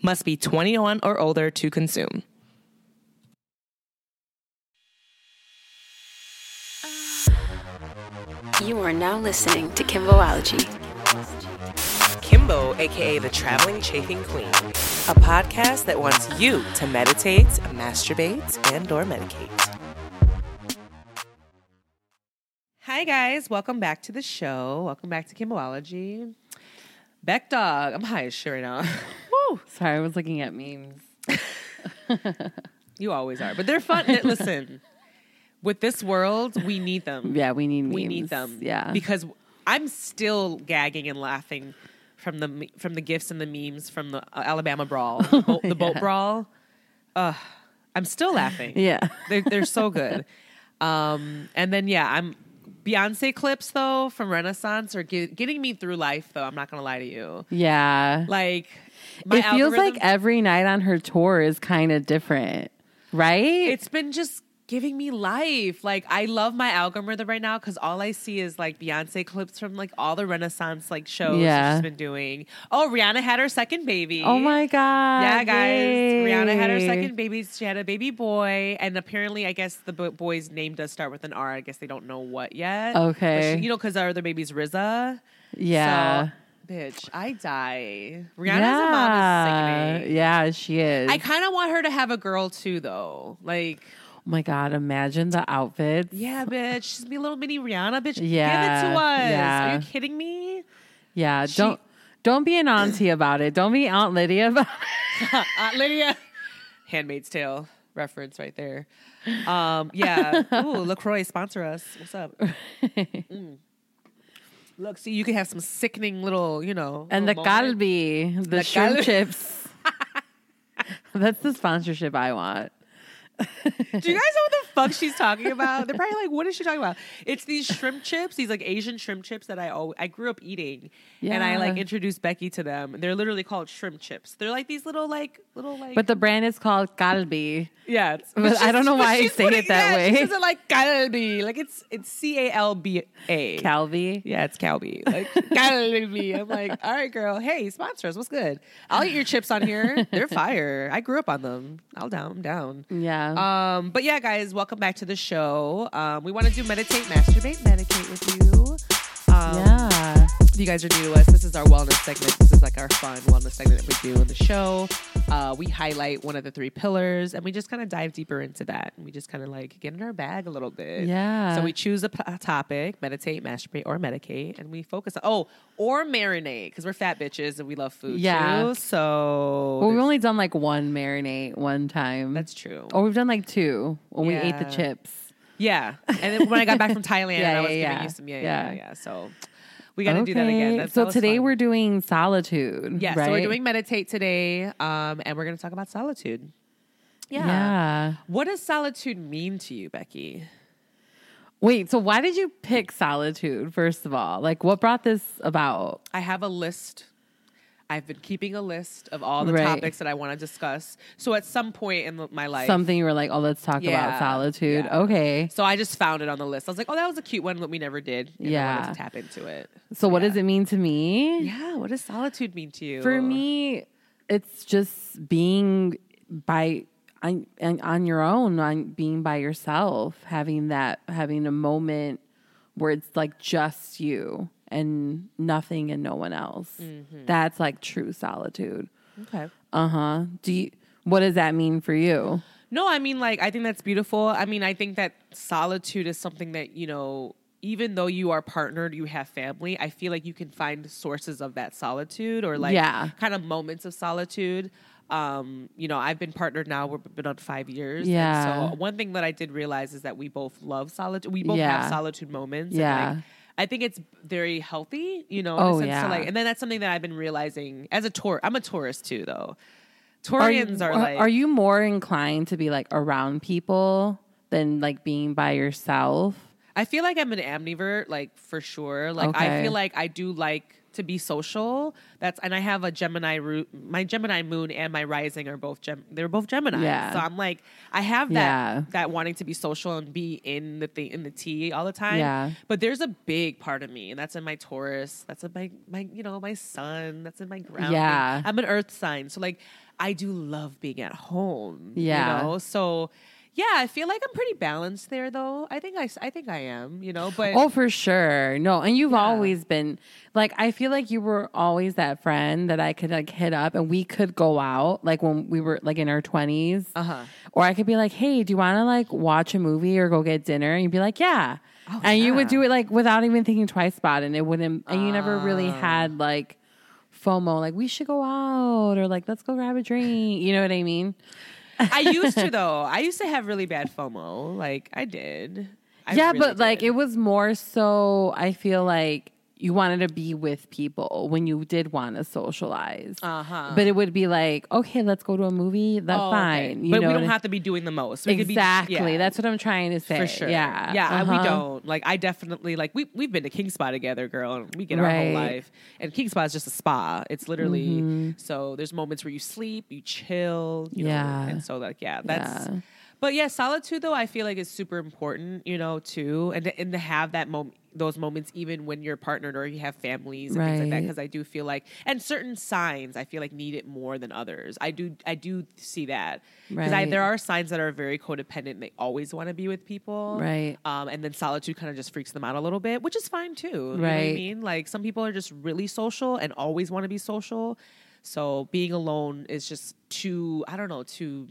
Must be 21 or older to consume. You are now listening to Kimbology. Kimbo, aka the Traveling Chafing Queen, a podcast that wants you to meditate, masturbate, and or medicate. Hi guys, welcome back to the show. Welcome back to Kimbology. Beck Dog, I'm high as shit right now. Woo! Sorry, I was looking at memes. You always are, but they're fun. Listen, with this world, we need them. Yeah, we need memes. we need them. Yeah. because I'm still gagging and laughing from the from the gifts and the memes from the uh, Alabama brawl, the boat, the boat brawl. Uh, I'm still laughing. yeah. they're, they're so good. Um, and then yeah, I'm Beyonce clips though from Renaissance are get, getting me through life though. I'm not gonna lie to you. Yeah. Like my it feels like every night on her tour is kind of different, right? it's been just giving me life. Like I love my algorithm right now because all I see is like Beyonce clips from like all the Renaissance like shows Yeah. she's been doing. Oh, Rihanna had her second baby. oh my god! Yeah, guys. yay. Rihanna had her second baby. She had a baby boy, and apparently, I guess the boy's name does start with an R. I guess they don't know what yet. Okay. she- you know, because our other baby's RZA. Yeah. So, bitch, I die. Rihanna's a mom is sickening. Yeah, she is. I kind of want her to have a girl too, though. Like, oh my god! Imagine the outfits. yeah, bitch, she's be a little mini Rihanna, bitch. Yeah. Give it to us. yeah. Are you kidding me? Yeah, don't don't be an auntie about it. Don't be Aunt Lydia about it. Aunt Lydia. Handmaid's Tale reference right there. Um, yeah. Ooh, LaCroix, sponsor us. What's up? Mm. Look, see, you can have some sickening little, you know. And the moment. calbi, the The shrimp chips. That's the sponsorship I want. Do you guys know what the fuck she's talking about? They're probably like, what is she talking about? It's these shrimp chips, these like Asian shrimp chips that I always, I grew up eating. And I like introduced Becky to them. They're literally called shrimp chips. They're like these little, like, little, like. But the brand is called calbi. Yeah, it's, But I don't know why I say it that yeah, way. She says it like Calbi, like it's it's C A L B A. Calvi. Yeah, it's Calbi. Like Calbi. I'm like, all right, girl. Hey, sponsors. What's good? I'll eat your chips on here. They're fire. I grew up on them. I'll down. Down. Yeah. Um, but yeah, guys, welcome back to the show. Um, we want to do meditate, masturbate, medicate with you. Um, yeah. You guys are new to us, this is our wellness segment. This is like our fun wellness segment that we do in the show. Uh, we highlight one of the three pillars and we just kind of dive deeper into that. And we just kind of like get in our bag a little bit. Yeah. So we choose a, p- a topic meditate, masturbate, or medicate. And we focus on, oh, or marinate because we're fat bitches and we love food Yeah. too. So Well, we've only done like one marinate one time. that's true. Or we've done like two when we ate the chips. Yeah. And then when I got back from Thailand, Yeah, I was yeah, giving yeah. you some, yeah, yeah, Yeah. yeah. So we got to do that again. That's, so that today fun. we're doing solitude. Yeah, right? so we're doing meditate today, um, and we're going to talk about solitude. Yeah. Yeah. What does solitude mean to you, Becky? Wait, so why did you pick solitude, first of all? Like, what brought this about? I have a list. I've been keeping a list of all the Right. topics that I want to discuss. So at some point in my life, Something you were like, oh, let's talk Yeah, about solitude. yeah. Okay. So I just found it on the list. I was like, oh, that was a cute one that we never did. Yeah. wanted to tap into it. So, what yeah. does it mean to me? Yeah. What does solitude mean to you? For me, it's just being by on, on on your own, on being by yourself, having that, having a moment where it's like just you and nothing and no one else. Mm-hmm. That's like true solitude. Okay. Uh huh. Do you? What does that mean for you? No, I mean, like, I think that's beautiful. I mean, I think that solitude is something that, you know, even though you are partnered, you have family, I feel like you can find sources of that solitude or like Yeah. kind of moments of solitude. Um, you know, I've been partnered now, we've been on five years. Yeah. so one thing that I did realize is that we both love solitude. We both Yeah. have solitude moments. Yeah. And like, I think it's very healthy, you know, in Oh, a sense yeah. to like, and then that's something that I've been realizing as a tour. I'm a tourist too, though. Are you, Taurians are, are, like, are you more inclined to be like around people than like being by yourself? I feel like I'm an ambivert, like for sure. Like I feel like I do like to be social. That's and I have a Gemini root. My Gemini moon and my rising are both Gem. They're both Gemini. Yeah. So I'm like I have that Yeah. that wanting to be social and be in the thing in the tea all the time. Yeah. But there's a big part of me, and that's in my Taurus. That's in my my you know my sun. That's in my ground. Yeah. I'm an Earth sign, so like I do love being at home. Yeah. You know, so. Yeah, I feel like I'm pretty balanced there, though. I think I, I think I am, you know. But Oh, for sure. No, and you've Yeah. always been like I feel like you were always that friend that I could like hit up and we could go out like when we were like in our 20s. Uh-huh. Or I could be like, "Hey, do you want to like watch a movie or go get dinner?" And you'd be like, "Yeah." Oh, and you would Oh, do it like without even thinking twice about it and it wouldn't and you never really Ah. had like FOMO like we should go out or like let's go grab a drink. You know what I mean? I used to though. I used to have really bad FOMO. Like I did. I yeah, really but like it was more so I feel like you wanted to be with people when you did want to socialize. Uh-huh. But it would be like, okay, let's go to a movie. That's Oh, okay. fine. You but know we don't have to be doing the most. We could be- exactly. yeah, That's what I'm trying to say. for sure. Yeah, yeah. We Uh-huh. don't like. I definitely like. We we've been to King Spa together, girl, and we get our whole life. And King Spa is just a spa. It's literally Mm-hmm. so. There's moments where you sleep, you chill. You know, Yeah. and so like yeah, that's. Yeah. But yeah, solitude though I feel like is super important, you know, too, and to, and to have that moment, those moments, even when you're partnered or you have families and things like that, because I do feel like, and certain signs I feel like need it more than others. I do, I do see that because Right. there are signs that are very codependent. and They always want to be with people, Right. Um, and then solitude kind of just freaks them out a little bit, which is fine too. You know what I mean? Like some people are just really social and always want to be social. So being alone is just too, I don't know, too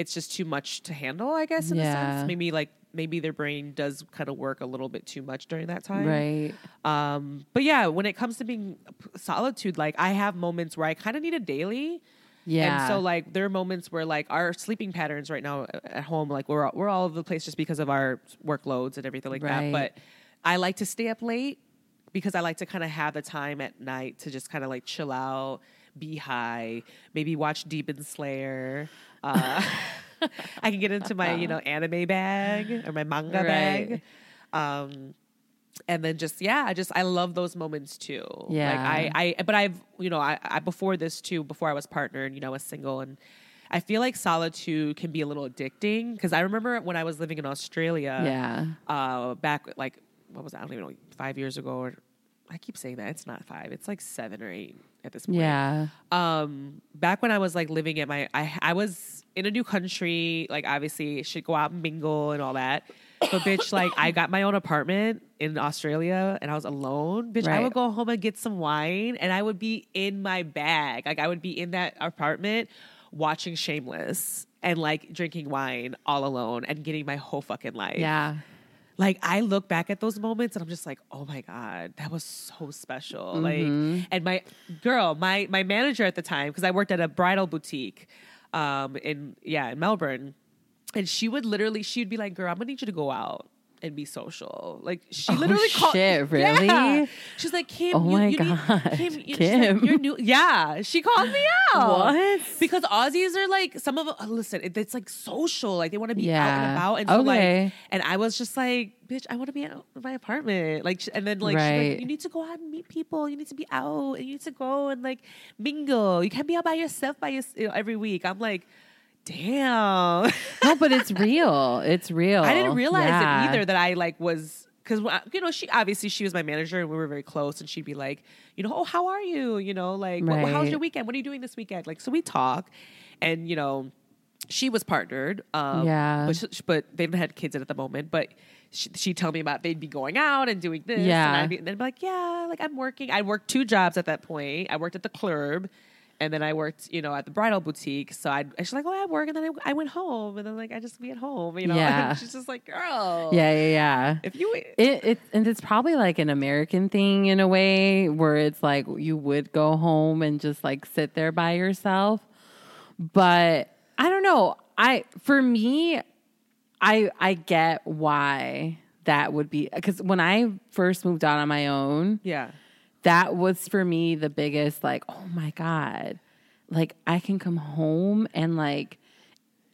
it's just too much to handle, I guess, in a sense. Maybe like maybe their brain does kind of work a little bit too much during that time. Right. Um, but yeah, when it comes to being solitude, like I have moments where I kind of need a daily. Yeah. And so like there are moments where like our sleeping patterns right now at home, like we're we're all over the place just because of our workloads and everything like Right. that. But I like to stay up late because I like to kind of have the time at night to just kind of like chill out, be high, maybe watch Demon Slayer. Uh, I can get into my you know anime bag or my manga Right. bag. Um, and then just yeah, I just I love those moments too. Yeah. like I I but I've you know I, I before this too before I was partnered, you know, I was single and. I feel like solitude can be a little addicting because I remember when I was living in Australia, Yeah. uh, back like what was that? I don't even know, five years ago. Or I keep saying that it's not five; it's like seven or eight at this point. Yeah. Um, back when I was like living at my, I I was in a new country. Like obviously, should go out and mingle and all that. But bitch, like I got my own apartment in Australia and I was alone. Bitch, I would go home and get some wine and I would be in my bag. Like I would be in that apartment watching Shameless and like drinking wine all alone and getting my whole fucking life Yeah. Like I look back at those moments and I'm just like, oh my god, that was so special. Mm-hmm. Like, and my girl, my my manager at the time, because I worked at a bridal boutique, um, in yeah in Melbourne, and she would literally she'd be like, girl, I'm gonna need you to go out. And be social. Like she Oh, literally called. shit, really? Yeah. She's like Kim. Oh you, my you need- God, Kim, you- Kim. Like, you're new. Yeah, she called me out. What? Because Aussies are like some of. uh, Listen, it, it's like social. Like they want to be out and about. And so Okay. like, and I was just like, bitch, I want to be out in my apartment. Like, and then like, she's Right. like, you need to go out and meet people. You need to be out, and you need to go and like mingle. You can't be out by yourself by your, every week. I'm like, damn. No, but it's real. It's real. I didn't realize Yeah. it either that I like was because you know she obviously she was my manager and we were very close and she'd be like you know oh how are you you know like "What- how's your weekend what are you doing this weekend like so we talk and you know she was partnered um Yeah. but, sh- but they haven't had kids at the moment but she, she'd tell me about they'd be going out and doing this Yeah. and I'd be, and I'd be like yeah like I'm working I worked two jobs at that point I worked at the club and then I worked, you know, at the bridal boutique. So I'd, she's like, oh, I work, and then I, I went home, and then like I just be at home, you know. Yeah. And she's just like, girl, Yeah, yeah, yeah. If you, It, it and it's probably like an American thing in a way where it's like you would go home and just like sit there by yourself. But I don't know. I for me, I I get why that would be because when I first moved out on my own, yeah, that was for me the biggest like, oh my God. Like I can come home and like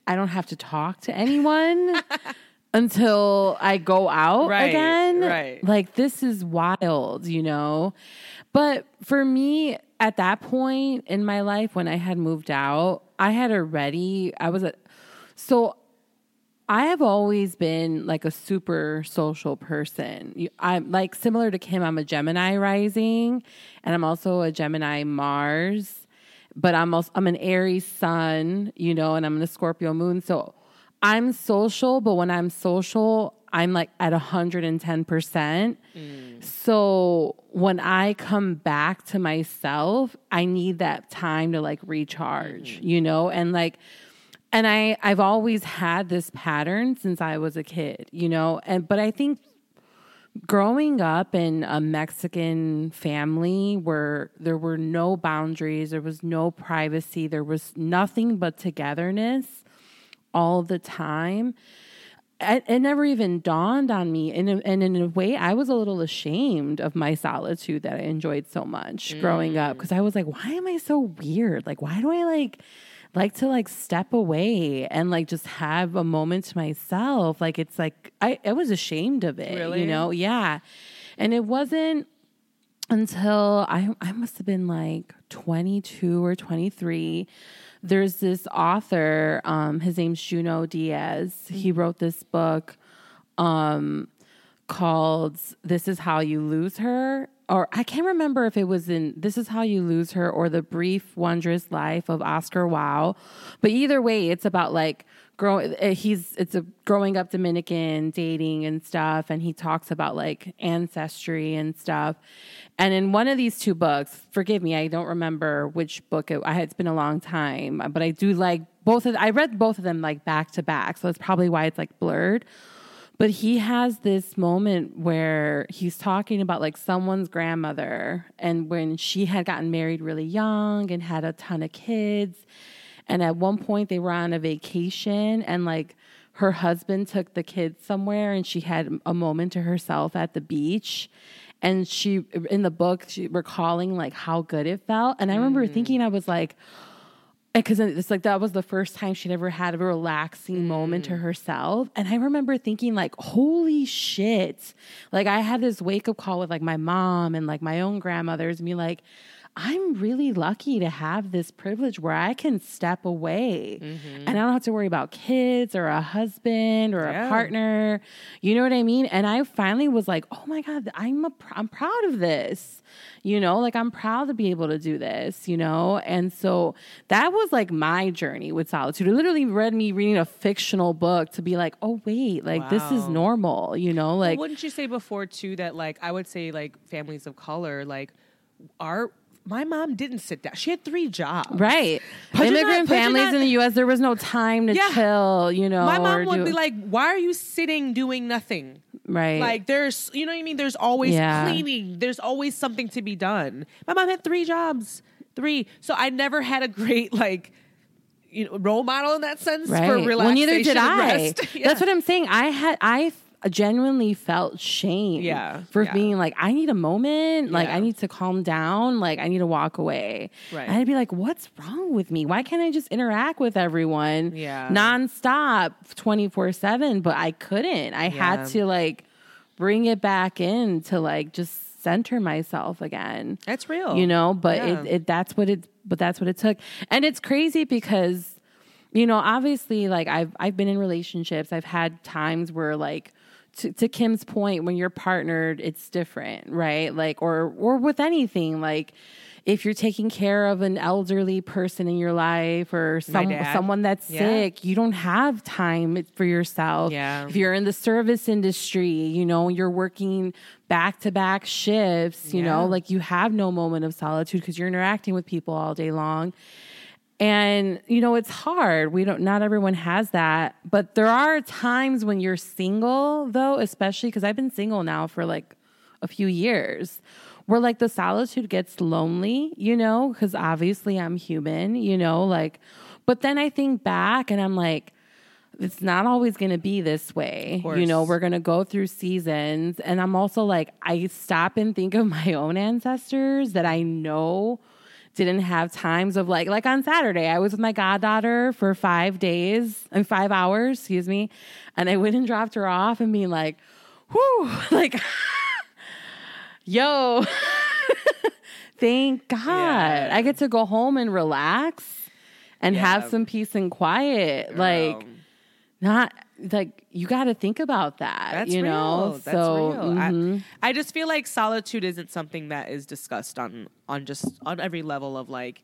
I don't have to talk to anyone until I go out Right, again. right. Like this is wild, you know? But for me at that point in my life when I had moved out, I had already I was a so I have always been like a super social person. I'm like similar to Kim. I'm a Gemini rising, and I'm also a Gemini Mars. But I'm also I'm an Aries Sun, you know, and I'm a Scorpio Moon. So I'm social, but when I'm social, I'm like at 110 percent. Mm. So when I come back to myself, I need that time to like recharge, mm. you know, and like and I I've always had this pattern since I was a kid, you know, and but I think growing up in a Mexican family where there were no boundaries, there was no privacy, there was nothing but togetherness all the time. It, it never even dawned on me, and, and in a way, I was a little ashamed of my solitude that I enjoyed so much growing up mm. because I was like, "Why am I so weird? Like, why do I like like to like step away and like just have a moment to myself. Like it's like I, I was ashamed of it. Really? You know? Yeah. And it wasn't until I I must have been like 22 or 23. There's this author, um, his name's Junot Diaz. He wrote this book um called This Is How You Lose Her. Or I can't remember if it was in This Is How You Lose Her or The Brief Wondrous Life of Oscar Wao. But either way, it's about like growing eh, he's it's a growing up Dominican, dating and stuff, and he talks about like ancestry and stuff. And in one of these two books, forgive me, I don't remember which book it I it's been a long time, but I do like both of I read both of them like back to back. So it's probably why it's like blurred. But he has this moment where he's talking about like someone's grandmother and when she had gotten married really young and had a ton of kids. And at one point they were on a vacation and like her husband took the kids somewhere and she had a moment to herself at the beach. And she, in the book, she recalling like how good it felt. And I remember mm. thinking, I was like, because it's like that was the first time she'd ever had a relaxing moment to mm. herself. And i remember thinking like holy shit. Like i had this wake up call with like my mom and like my own grandmothers and be like i'm really lucky to have this privilege where i can step away. Mm-hmm. And i don't have to worry about kids or a husband or Yeah. a partner. You know what i mean? And i finally was like oh my god i'm a pr- i'm proud of this. You know like i'm proud to be able to do this you know? And so that was like my journey with solitude. It literally read me reading a fictional book to be like oh wait like this is normal you know? Like wouldn't you say before too that like I would say like families of color like our my mom didn't sit down. She had three jobs. right But you're not- immigrant families not- in the us there was no time to Yeah. chill you know My mom would do- be like, "Why are you sitting doing nothing?" right Like there's, you know what I mean. There's always Yeah. cleaning. There's always something to be done. My mom had three jobs, three. So I never had a great like, you know, role model in that sense right for relaxation. well neither did and i rest. Yeah. that's what i'm saying i had i genuinely felt shame Yeah, for yeah. being like i need a moment like Yeah. i need to calm down like i need to walk away Right. and i'd be like what's wrong with me why can't i just interact with everyone Yeah. nonstop 24-7 but i couldn't i Yeah. had to like bring it back in to like just center myself again That's real. you know but it, it that's what it but that's what it took and it's crazy because you know obviously like i've i've been in relationships i've had times where like to, to kim's point when you're partnered it's different right like or or with anything like if you're taking care of an elderly person in your life or some, someone that's Yeah. sick, you don't have time for yourself. Yeah. If you're in the service industry, you know, you're working back to back shifts, you Yeah. know, like you have no moment of solitude because you're interacting with people all day long. And you know, it's hard. We don't not everyone has that, but there are times when you're single though, especially cuz I've been single now for like a few years. Where like the solitude gets lonely, you know, cuz obviously I'm human, you know, like but then I think back and I'm like it's not always going to be this way. You know, we're going to go through seasons and I'm also like I stop and think of my own ancestors that I know didn't have times of like like on Saturday I was with my goddaughter for 5 days and 5 hours, excuse me, and I went and dropped her off and being like, "Whoo!" like yo. Thank God. Yeah. I get to go home and relax and have some peace and quiet. Like not like you got to think about that, That's you know. That's so real. mhm. I, I just feel like solitude isn't something that is discussed on on just on every level of like,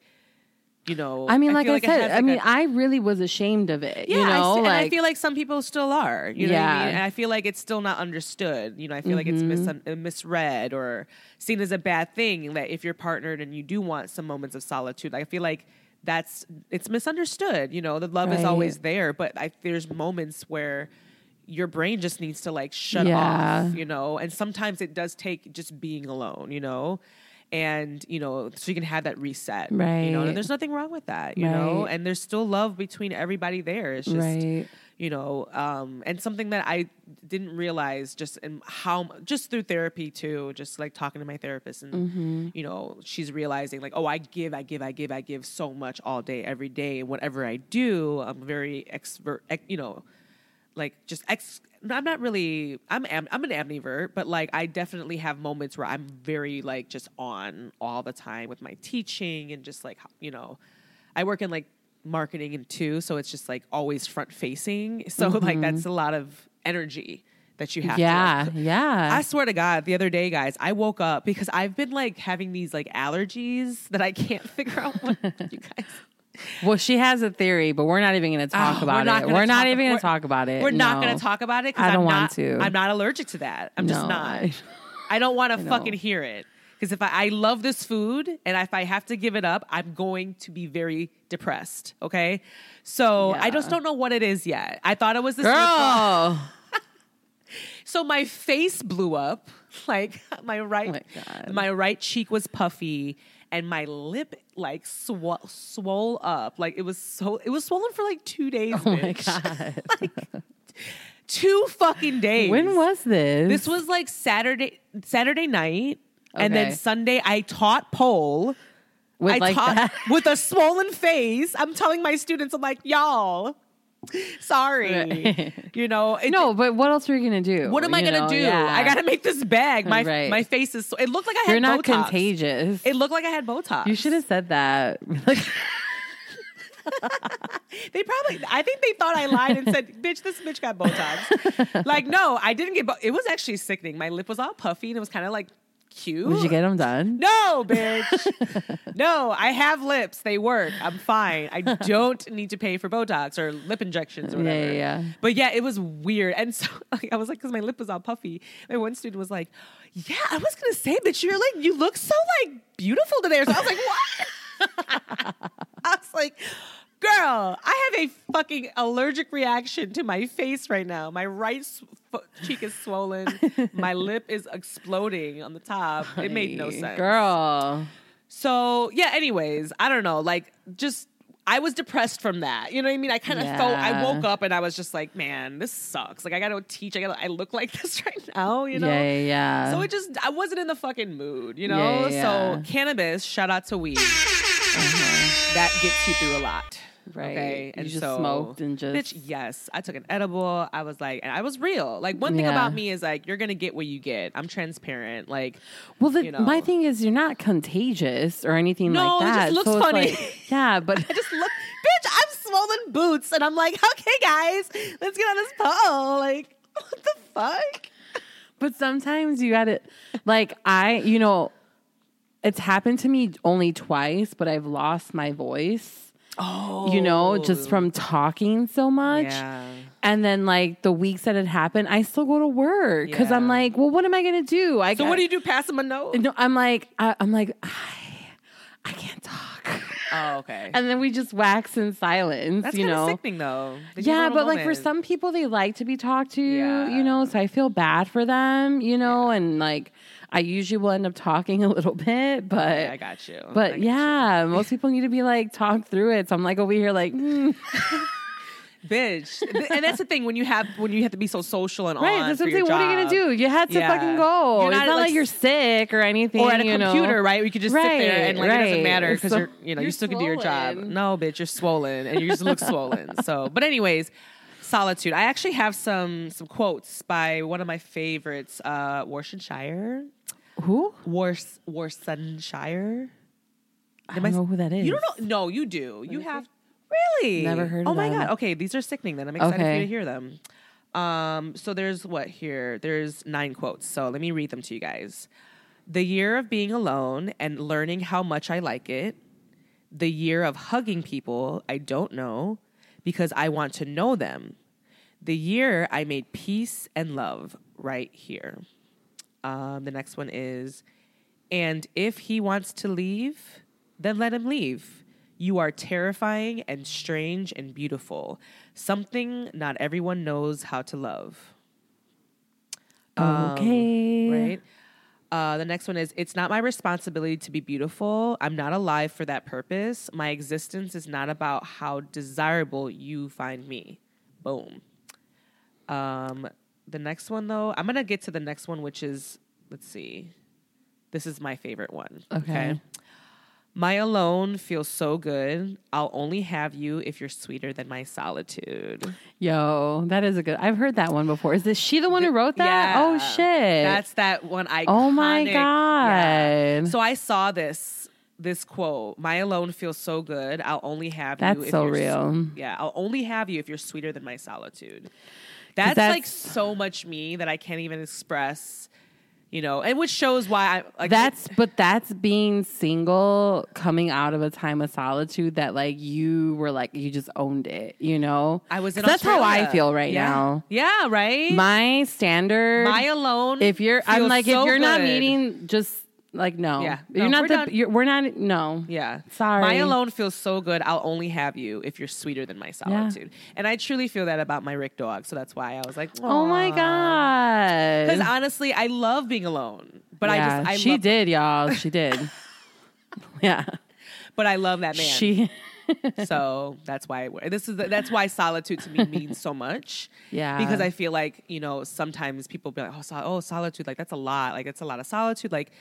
you know. I mean, like feel I said, I like, mean, a- I really was ashamed of it. yeah, you I know, see- and like I feel like some people still are. You know what I Yeah. mean? And I feel like it's still not understood. You know, I feel like it's Mm-hmm. mis- uh, misread or seen as a bad thing that if you're partnered and you do want some moments of solitude, I feel like that's it's misunderstood. You know, the love is always there, but I, there's moments where your brain just needs to like shut Yeah. off, you know, and sometimes it does take just being alone, you know. And you know, so you can have that reset, right? You know, and there's nothing wrong with that, you know. And there's still love between everybody there. It's just, right. You know um and something that i didn't realize just in how just through therapy too just like talking to my therapist and Mm-hmm. you know she's realizing like oh i give i give i give i give so much all day every day whatever i do i'm very expert you know like just ex I'm not really I'm am, I'm an ambivert, but like I definitely have moments where I'm very like just on all the time with my teaching and just like you know I work in like marketing and two, so it's just like always front facing. So like mm-hmm. that's a lot of energy that you have Yeah, to yeah. I swear to God, the other day, guys, I woke up because I've been like having these like allergies that I can't figure out what you guys well, she has a theory, but we're not even going to talk Oh, about we're it. We're not even going to talk about it. We're not going to talk about it because I don't I'm want not, to. I'm not allergic to that. I'm just not. I- I, don't want to fucking hear it. Because if I, I love this food and if I have to give it up, I'm going to be very depressed. Okay. So I just don't know what it is yet. I thought it was this. Girl. So my face blew up. Like my right, Oh my my right cheek was puffy, and my lip like sw- swole up. Like it was so, it was swollen for like two days. Oh my bitch. God. two fucking days. when was this? this? Was like Saturday, Saturday night, and then Sunday I taught pole. with I like taught that. with a swollen face. I'm telling my students, I'm like, y'all, sorry, you know. it- No, but what else are you going to do? what am I You gonna know, do? yeah. I gotta make this bag. My Right. my face is. It looked like I had You're not Botox. contagious. It looked like I had Botox. you should have said that. Like, They probably. I think they thought I lied and said, "Bitch, this bitch got Botox." like, no, I didn't get. Bo- it was actually sickening. My lip was all puffy and it was kind of like cute. did you get them done? No, bitch. no, I have lips. They work. I'm fine. I don't need to pay for Botox or lip injections or whatever. yeah, yeah. But yeah, it was weird. And so like, I was like, because my lip was all puffy. My one student was like, "Yeah, I was gonna say, bitch, you're like, you look so like beautiful today." So I was like, "What?" I was like. Girl, I have a fucking allergic reaction to my face right now. My right s- fo- cheek is swollen. my lip is exploding on the top. It made no sense. Girl. So yeah, anyways, I don't know. Like just I was depressed from that. You know what I mean? I kind of felt I woke up and I was just like, man, this sucks. Like I gotta teach, I gotta I look like this right now, you know? Yeah, yeah, yeah. So it just I wasn't in the fucking mood, you know? Yeah, yeah, So cannabis, shout out to weed. Uh-huh. That gets you through a lot. Right. Okay. You And just so, smoked and just- Bitch, yes. I took an edible. I was like, and I was real. Like one thing Yeah. about me is like, you're gonna get what you get. I'm transparent. Like Well, the, you know. my thing is, you're not contagious or anything No, like that. No, it just looks so funny. like- yeah, but I just look, bitch, I'm swollen boots. And I'm like, okay, guys, let's get on this pole. Like, what the fuck? but sometimes you got to, like, I, you know, it's happened to me only twice, but I've lost my voice. Oh, You know, just from oh. talking so much. yeah. And then like the weeks that it happened, I still go to work because I'm like, well, what am I gonna do? I So got- what do you do? Pass them a note? No, I'm like, I, I'm like, I, I can't talk. Oh, okay. And then we just wax in silence, That's you kind of know. sickening, though. you Yeah, but like for some people, they like to be talked to, Yeah. you know. So I feel bad for them, you know, and like I usually will end up talking a little bit, but Yeah, I got you. But got you. yeah, most people need to be like talked through it. So I'm like over here, like, mm, bitch. and that's the thing when you have when you have to be so social and right? on That's your What are you gonna do? You had to Yeah. fucking go. You're it's not, not like, like you're sick or anything, Or at a you know? computer, right? We could just sit there and like it doesn't matter because So you're you know you you're still can do your job. No, bitch, you're swollen and you just look swollen. So, but anyways, solitude. I actually have some some quotes by one of my favorites, uh, Warsan Shire. Who? Wars Warsan Shire. I don't know who that is. You don't know? No, you do. You have really Never heard Oh my them. god. Okay, these are sickening. Then I'm excited for you to hear them. Um, so there's what here? There's nine quotes. So let me read them to you guys. The year of being alone and learning how much I like it. The year of hugging people I don't know because I want to know them. The year I made peace and love right here. Um, the next one is, and if he wants to leave, then let him leave. You are terrifying and strange and beautiful. Something not everyone knows how to love. Um, Okay. right? Uh, the next one is It's not my responsibility to be beautiful. I'm not alive for that purpose. My existence is not about how desirable you find me. Boom. Um, the next one, though, I'm to get to the next one, which is, let's see. This is my favorite one. Okay. My alone feels so good. I'll only have you if you're sweeter than my solitude. Yo, that is a good. I've heard that one before. Is this she the one who wrote that? Yeah. Oh shit. That's that one I Oh my Yeah. God. So I saw this this quote. My alone feels so good. I'll only have you. That's if so real. Yeah, I'll only have you if you're sweeter than my solitude. That's, that's- like so much me that I can't even express. You know, and which shows why I like that's but that's being single coming out of a time of solitude that like you were like you just owned it, you know? I was in. That's how I feel right Yeah. now. Yeah, right. My standard My alone. if you're I'm like so if you're not meeting just like no. Yeah. You're not we're the done. you're, we're not no. Yeah. Sorry. My alone feels so good. I'll only have you if you're sweeter than my solitude. And I truly feel that about my Rick dog. So that's why I was like, Oh my god. Because honestly, I love being alone. But I just, I she love, did, y'all. She did. yeah. but I love that man. She so that's why this is that's why solitude to me means so much. Yeah. because I feel like you know sometimes people be like, oh, sol- oh, solitude, like that's a lot, like it's a lot of solitude, like.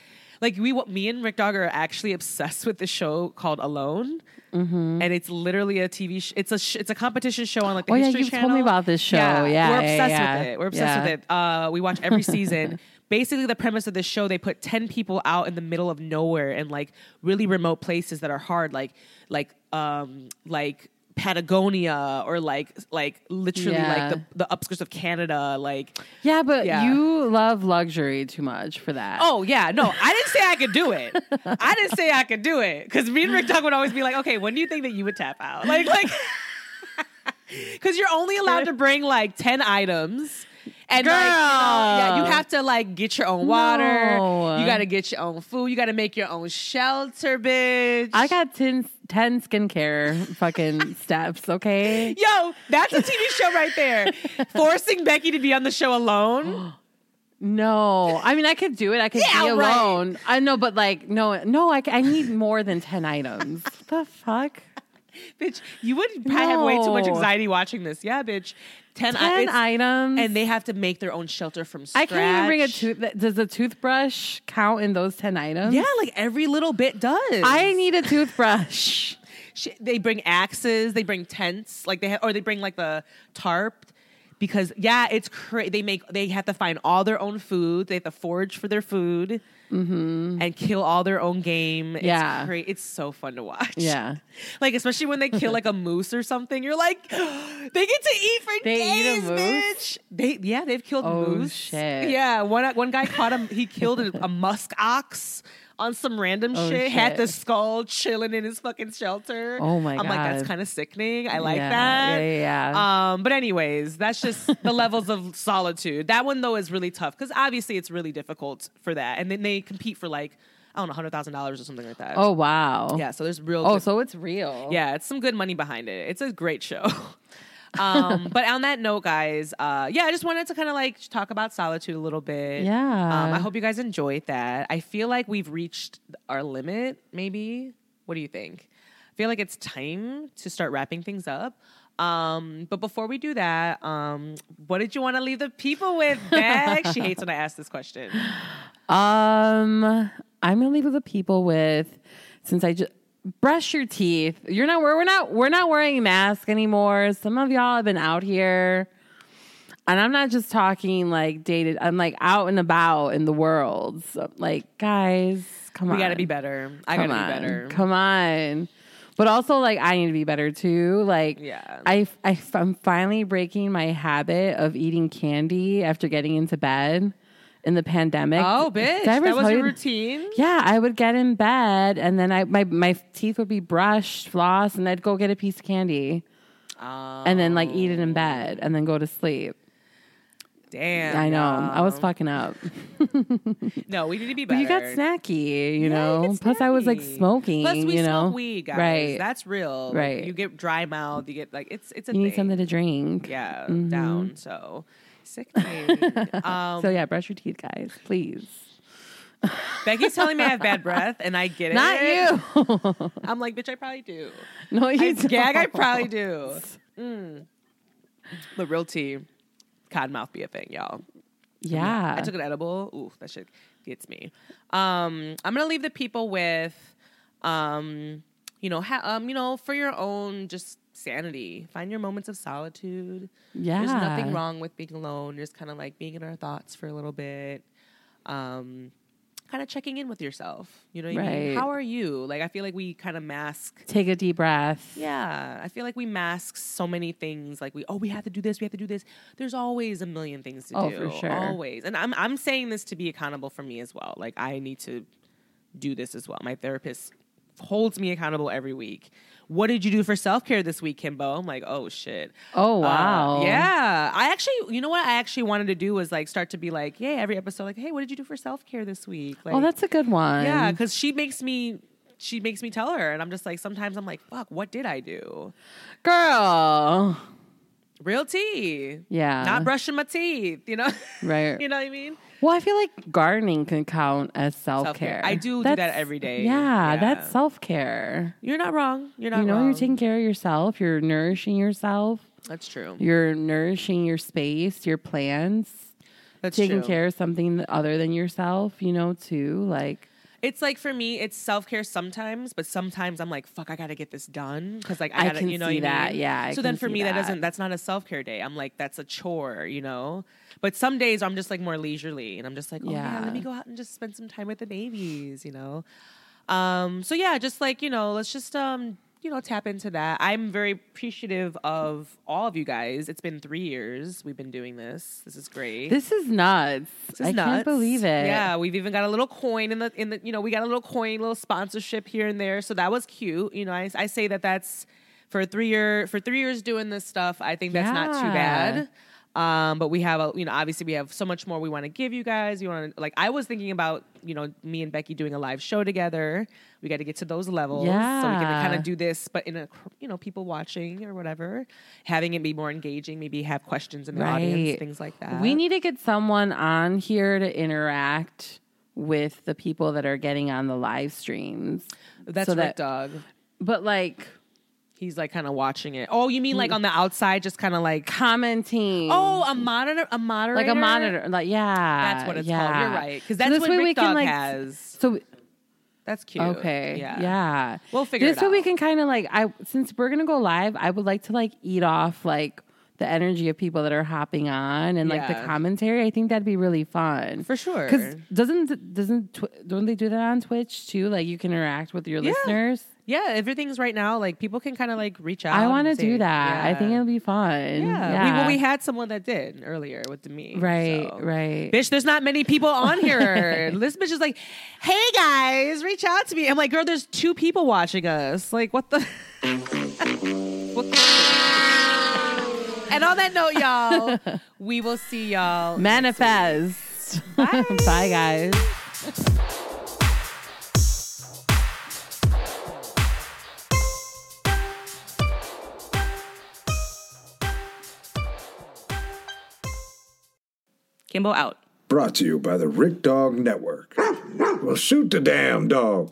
Like we, me and Rick Dog are actually obsessed with the show called Alone, Mm-hmm. and it's literally a TV. Sh- it's a sh- it's a competition show on like the Oh, yeah, History you've Channel. told me about this show. Yeah, we're yeah, obsessed yeah. with it. We're obsessed Yeah. with it. Uh, we watch every season. Basically, the premise of this show, they put ten people out in the middle of nowhere and like really remote places that are hard, like like um like Patagonia or like like literally Yeah. like the the upskirts of Canada, like. Yeah, but Yeah. you love luxury too much for that. Oh yeah, no, I didn't say I could do it. I didn't say I could do it because me and Rick Dog would always be like, okay, when do you think that you would tap out? Like like, because you're only allowed to bring like ten items. And like, you know, yeah, you have to like get your own water. No. You got to get your own food. You got to make your own shelter, bitch. I got 10, 10 skincare fucking steps, okay? Yo, that's a TV show right there. Forcing Becky to be on the show alone. No. I mean, I could do it. I could Yeah, be right. alone. I know, but like, no, no, I, I need more than 10 items. What the fuck? bitch, you would probably have way too much anxiety watching this. Yeah, bitch. 10, 10 it's- items. and they have to make their own shelter from scratch. I can't even bring a tooth. Does a toothbrush count in those 10 items? Yeah, like every little bit does. I need a toothbrush. Sh- they bring axes, they bring tents, like they have, or they bring like the tarp. Because yeah, it's crazy. They make they have to find all their own food. They have to forage for their food Mm-hmm. and kill all their own game. It's Yeah. cra- it's so fun to watch. Yeah. like especially when they kill like a moose or something. You're like, they get to eat for They days, moose? bitch. They yeah, they've killed Oh, moose. shit. Yeah, one one guy caught him. He killed a, a musk ox on some random Oh, shit. Had the skull chilling in his fucking shelter. Oh my I'm like, that's kind of sickening. I like Yeah, that. yeah, yeah, yeah. Um, but anyways, that's just the levels of solitude. That one though is really tough because obviously it's really difficult for that, and then they compete for like I don't know, hundred thousand dollars or something like that. Oh wow. yeah. So there's real. Oh, good- so it's real. yeah, it's some good money behind it. It's a great show. um, but on that note, guys, uh, yeah, I just wanted to kind of like talk about solitude a little bit. Yeah. Um, I hope you guys enjoyed that. I feel like we've reached our limit, maybe. What do you think? I feel like it's time to start wrapping things up. Um, but before we do that, um, what did you want to leave the people with, Beck? she hates when I ask this question. Um, I'm gonna leave the people with since I just brush your teeth. You're not we're we're not we're not wearing a mask anymore. Some of y'all have been out here. And I'm not just talking like dated. I'm like out and about in the world. So, like, guys, come We on. We got to be better. I got to be better. Come on. But also, like, I need to be better too. Like, Yeah. I, I, I'm finally breaking my habit of eating candy after getting into bed in the pandemic. Oh, bitch. That was your routine? Yeah, I would get in bed and then I my, my teeth would be brushed, floss, and I'd go get a piece of candy and then like eat it in bed and then go to sleep. Damn. I know. I was fucking up. No, we need to be But better. you got snacky, you Yeah, know. you get Plus, I was like smoking. Plus, we you know, smoke weed, guys. Right. That's real. Right. you get dry mouth. You get like it's it's a you need something to drink. Yeah, Mhm. down. So sickening. um, So yeah, brush your teeth, guys, please. Becky's telling me I have bad breath, and I get it. Not you. I'm like, bitch, I probably do. no, you I gag, I probably do. Mm. But real tea, cottonmouth be a thing, y'all. Yeah. I took an edible. Ooh, that shit gets me. Um, I'm gonna leave the people with, um, you know, ha- um, you know, for your own just sanity. Find your moments of solitude. yeah. There's nothing wrong with being alone. Just kind of like being in our thoughts for a little bit. Um, kind of checking in with yourself. You know what I mean? How are you? Like I feel like we kind of mask Take a deep breath. yeah, I feel like we mask so many things. Like we, oh, we have to do this, we have to do this. There's always a million things to Oh, do. for sure. always. And I'm I'm saying this to be accountable for me as well. Like I need to do this as well. My therapist holds me accountable every week. What did you do for self care this week, Kimbo? I'm like, oh shit. Oh Uh, wow. yeah. I actually, you know what I actually wanted to do was like start to be like, yeah, every episode, like, hey, what did you do for self care this week? Like, Oh, that's a good one. yeah, because she makes me. She makes me tell her, and I'm just like, sometimes I'm like, fuck, what did I do? girl. Real tea. Yeah. Not brushing my teeth, you know? Right. you know what I mean? Well, I feel like gardening can count as self care. I do do that every day. Yeah, Yeah. that's self care. You're not wrong. You're not You know, wrong. you're taking care of yourself. You're nourishing yourself. That's true. You're nourishing your space, your plants. That's true. taking true. care of something other than yourself. You know, too. Like, It's like for me, it's self care sometimes, but sometimes I'm like, fuck, I gotta get this done because like I I gotta, can you know, see what I that. mean? Yeah, I so then for me, that that. doesn't. That's not a self care day. I'm like, that's a chore, you know. But some days I'm just like more leisurely, and I'm just like, oh yeah, Yeah. let me go out and just spend some time with the babies, you know. Um. So yeah, just like you know, let's just um. You know, tap into that. I'm very appreciative of all of you guys. It's been three years we've been doing this. This is great. this is nuts. This is I nuts. can't believe it. Yeah, we've even got a little coin in the in the you know we got a little coin, little sponsorship here and there. So that was cute. You know, I, I say that that's for three year for three years doing this stuff. I think that's not too bad. Um, but we have a you know obviously we have so much more we want to give you guys. You want to like I was thinking about you know me and Becky doing a live show together. We got to get to those levels yeah. so we can kind of do this, but in a you know people watching or whatever, having it be more engaging. Maybe have questions in the audience, things like that. We need to get someone on here to interact with the people that are getting on the live streams. that's so Rick that- Dog. But like He's like kind of watching it. Oh, you mean like on the outside, just kind of like commenting. oh, a monitor, a moderator, like a monitor. Like yeah. That's what it's yeah. called. You're right, because So that's this what way Rick we can, Dog like, has. So That's cute. okay, yeah, yeah. We'll figure this it way we can kind of like I since we're gonna go live, I would like to like eat off like the energy of people that are hopping on and like the commentary. I think that'd be really fun for sure. Because doesn't doesn't Tw- don't they do that on Twitch too? Like you can interact with your Yeah. listeners. Yeah, everything's right now. Like people can kind of like reach out. I want to do that. I think it'll be fun. Yeah, We, well, we had someone that did earlier with Demi. right, so. right. Bitch, there's not many people on here. this bitch is like, hey guys, reach out to me. I'm like, girl, there's two people watching us. Like, what the? what the- and on that note, y'all, we will see y'all. Manifest. Bye. Bye, guys. Kimbo out. Brought to you by the Rick Dog Network. well, shoot the damn dog.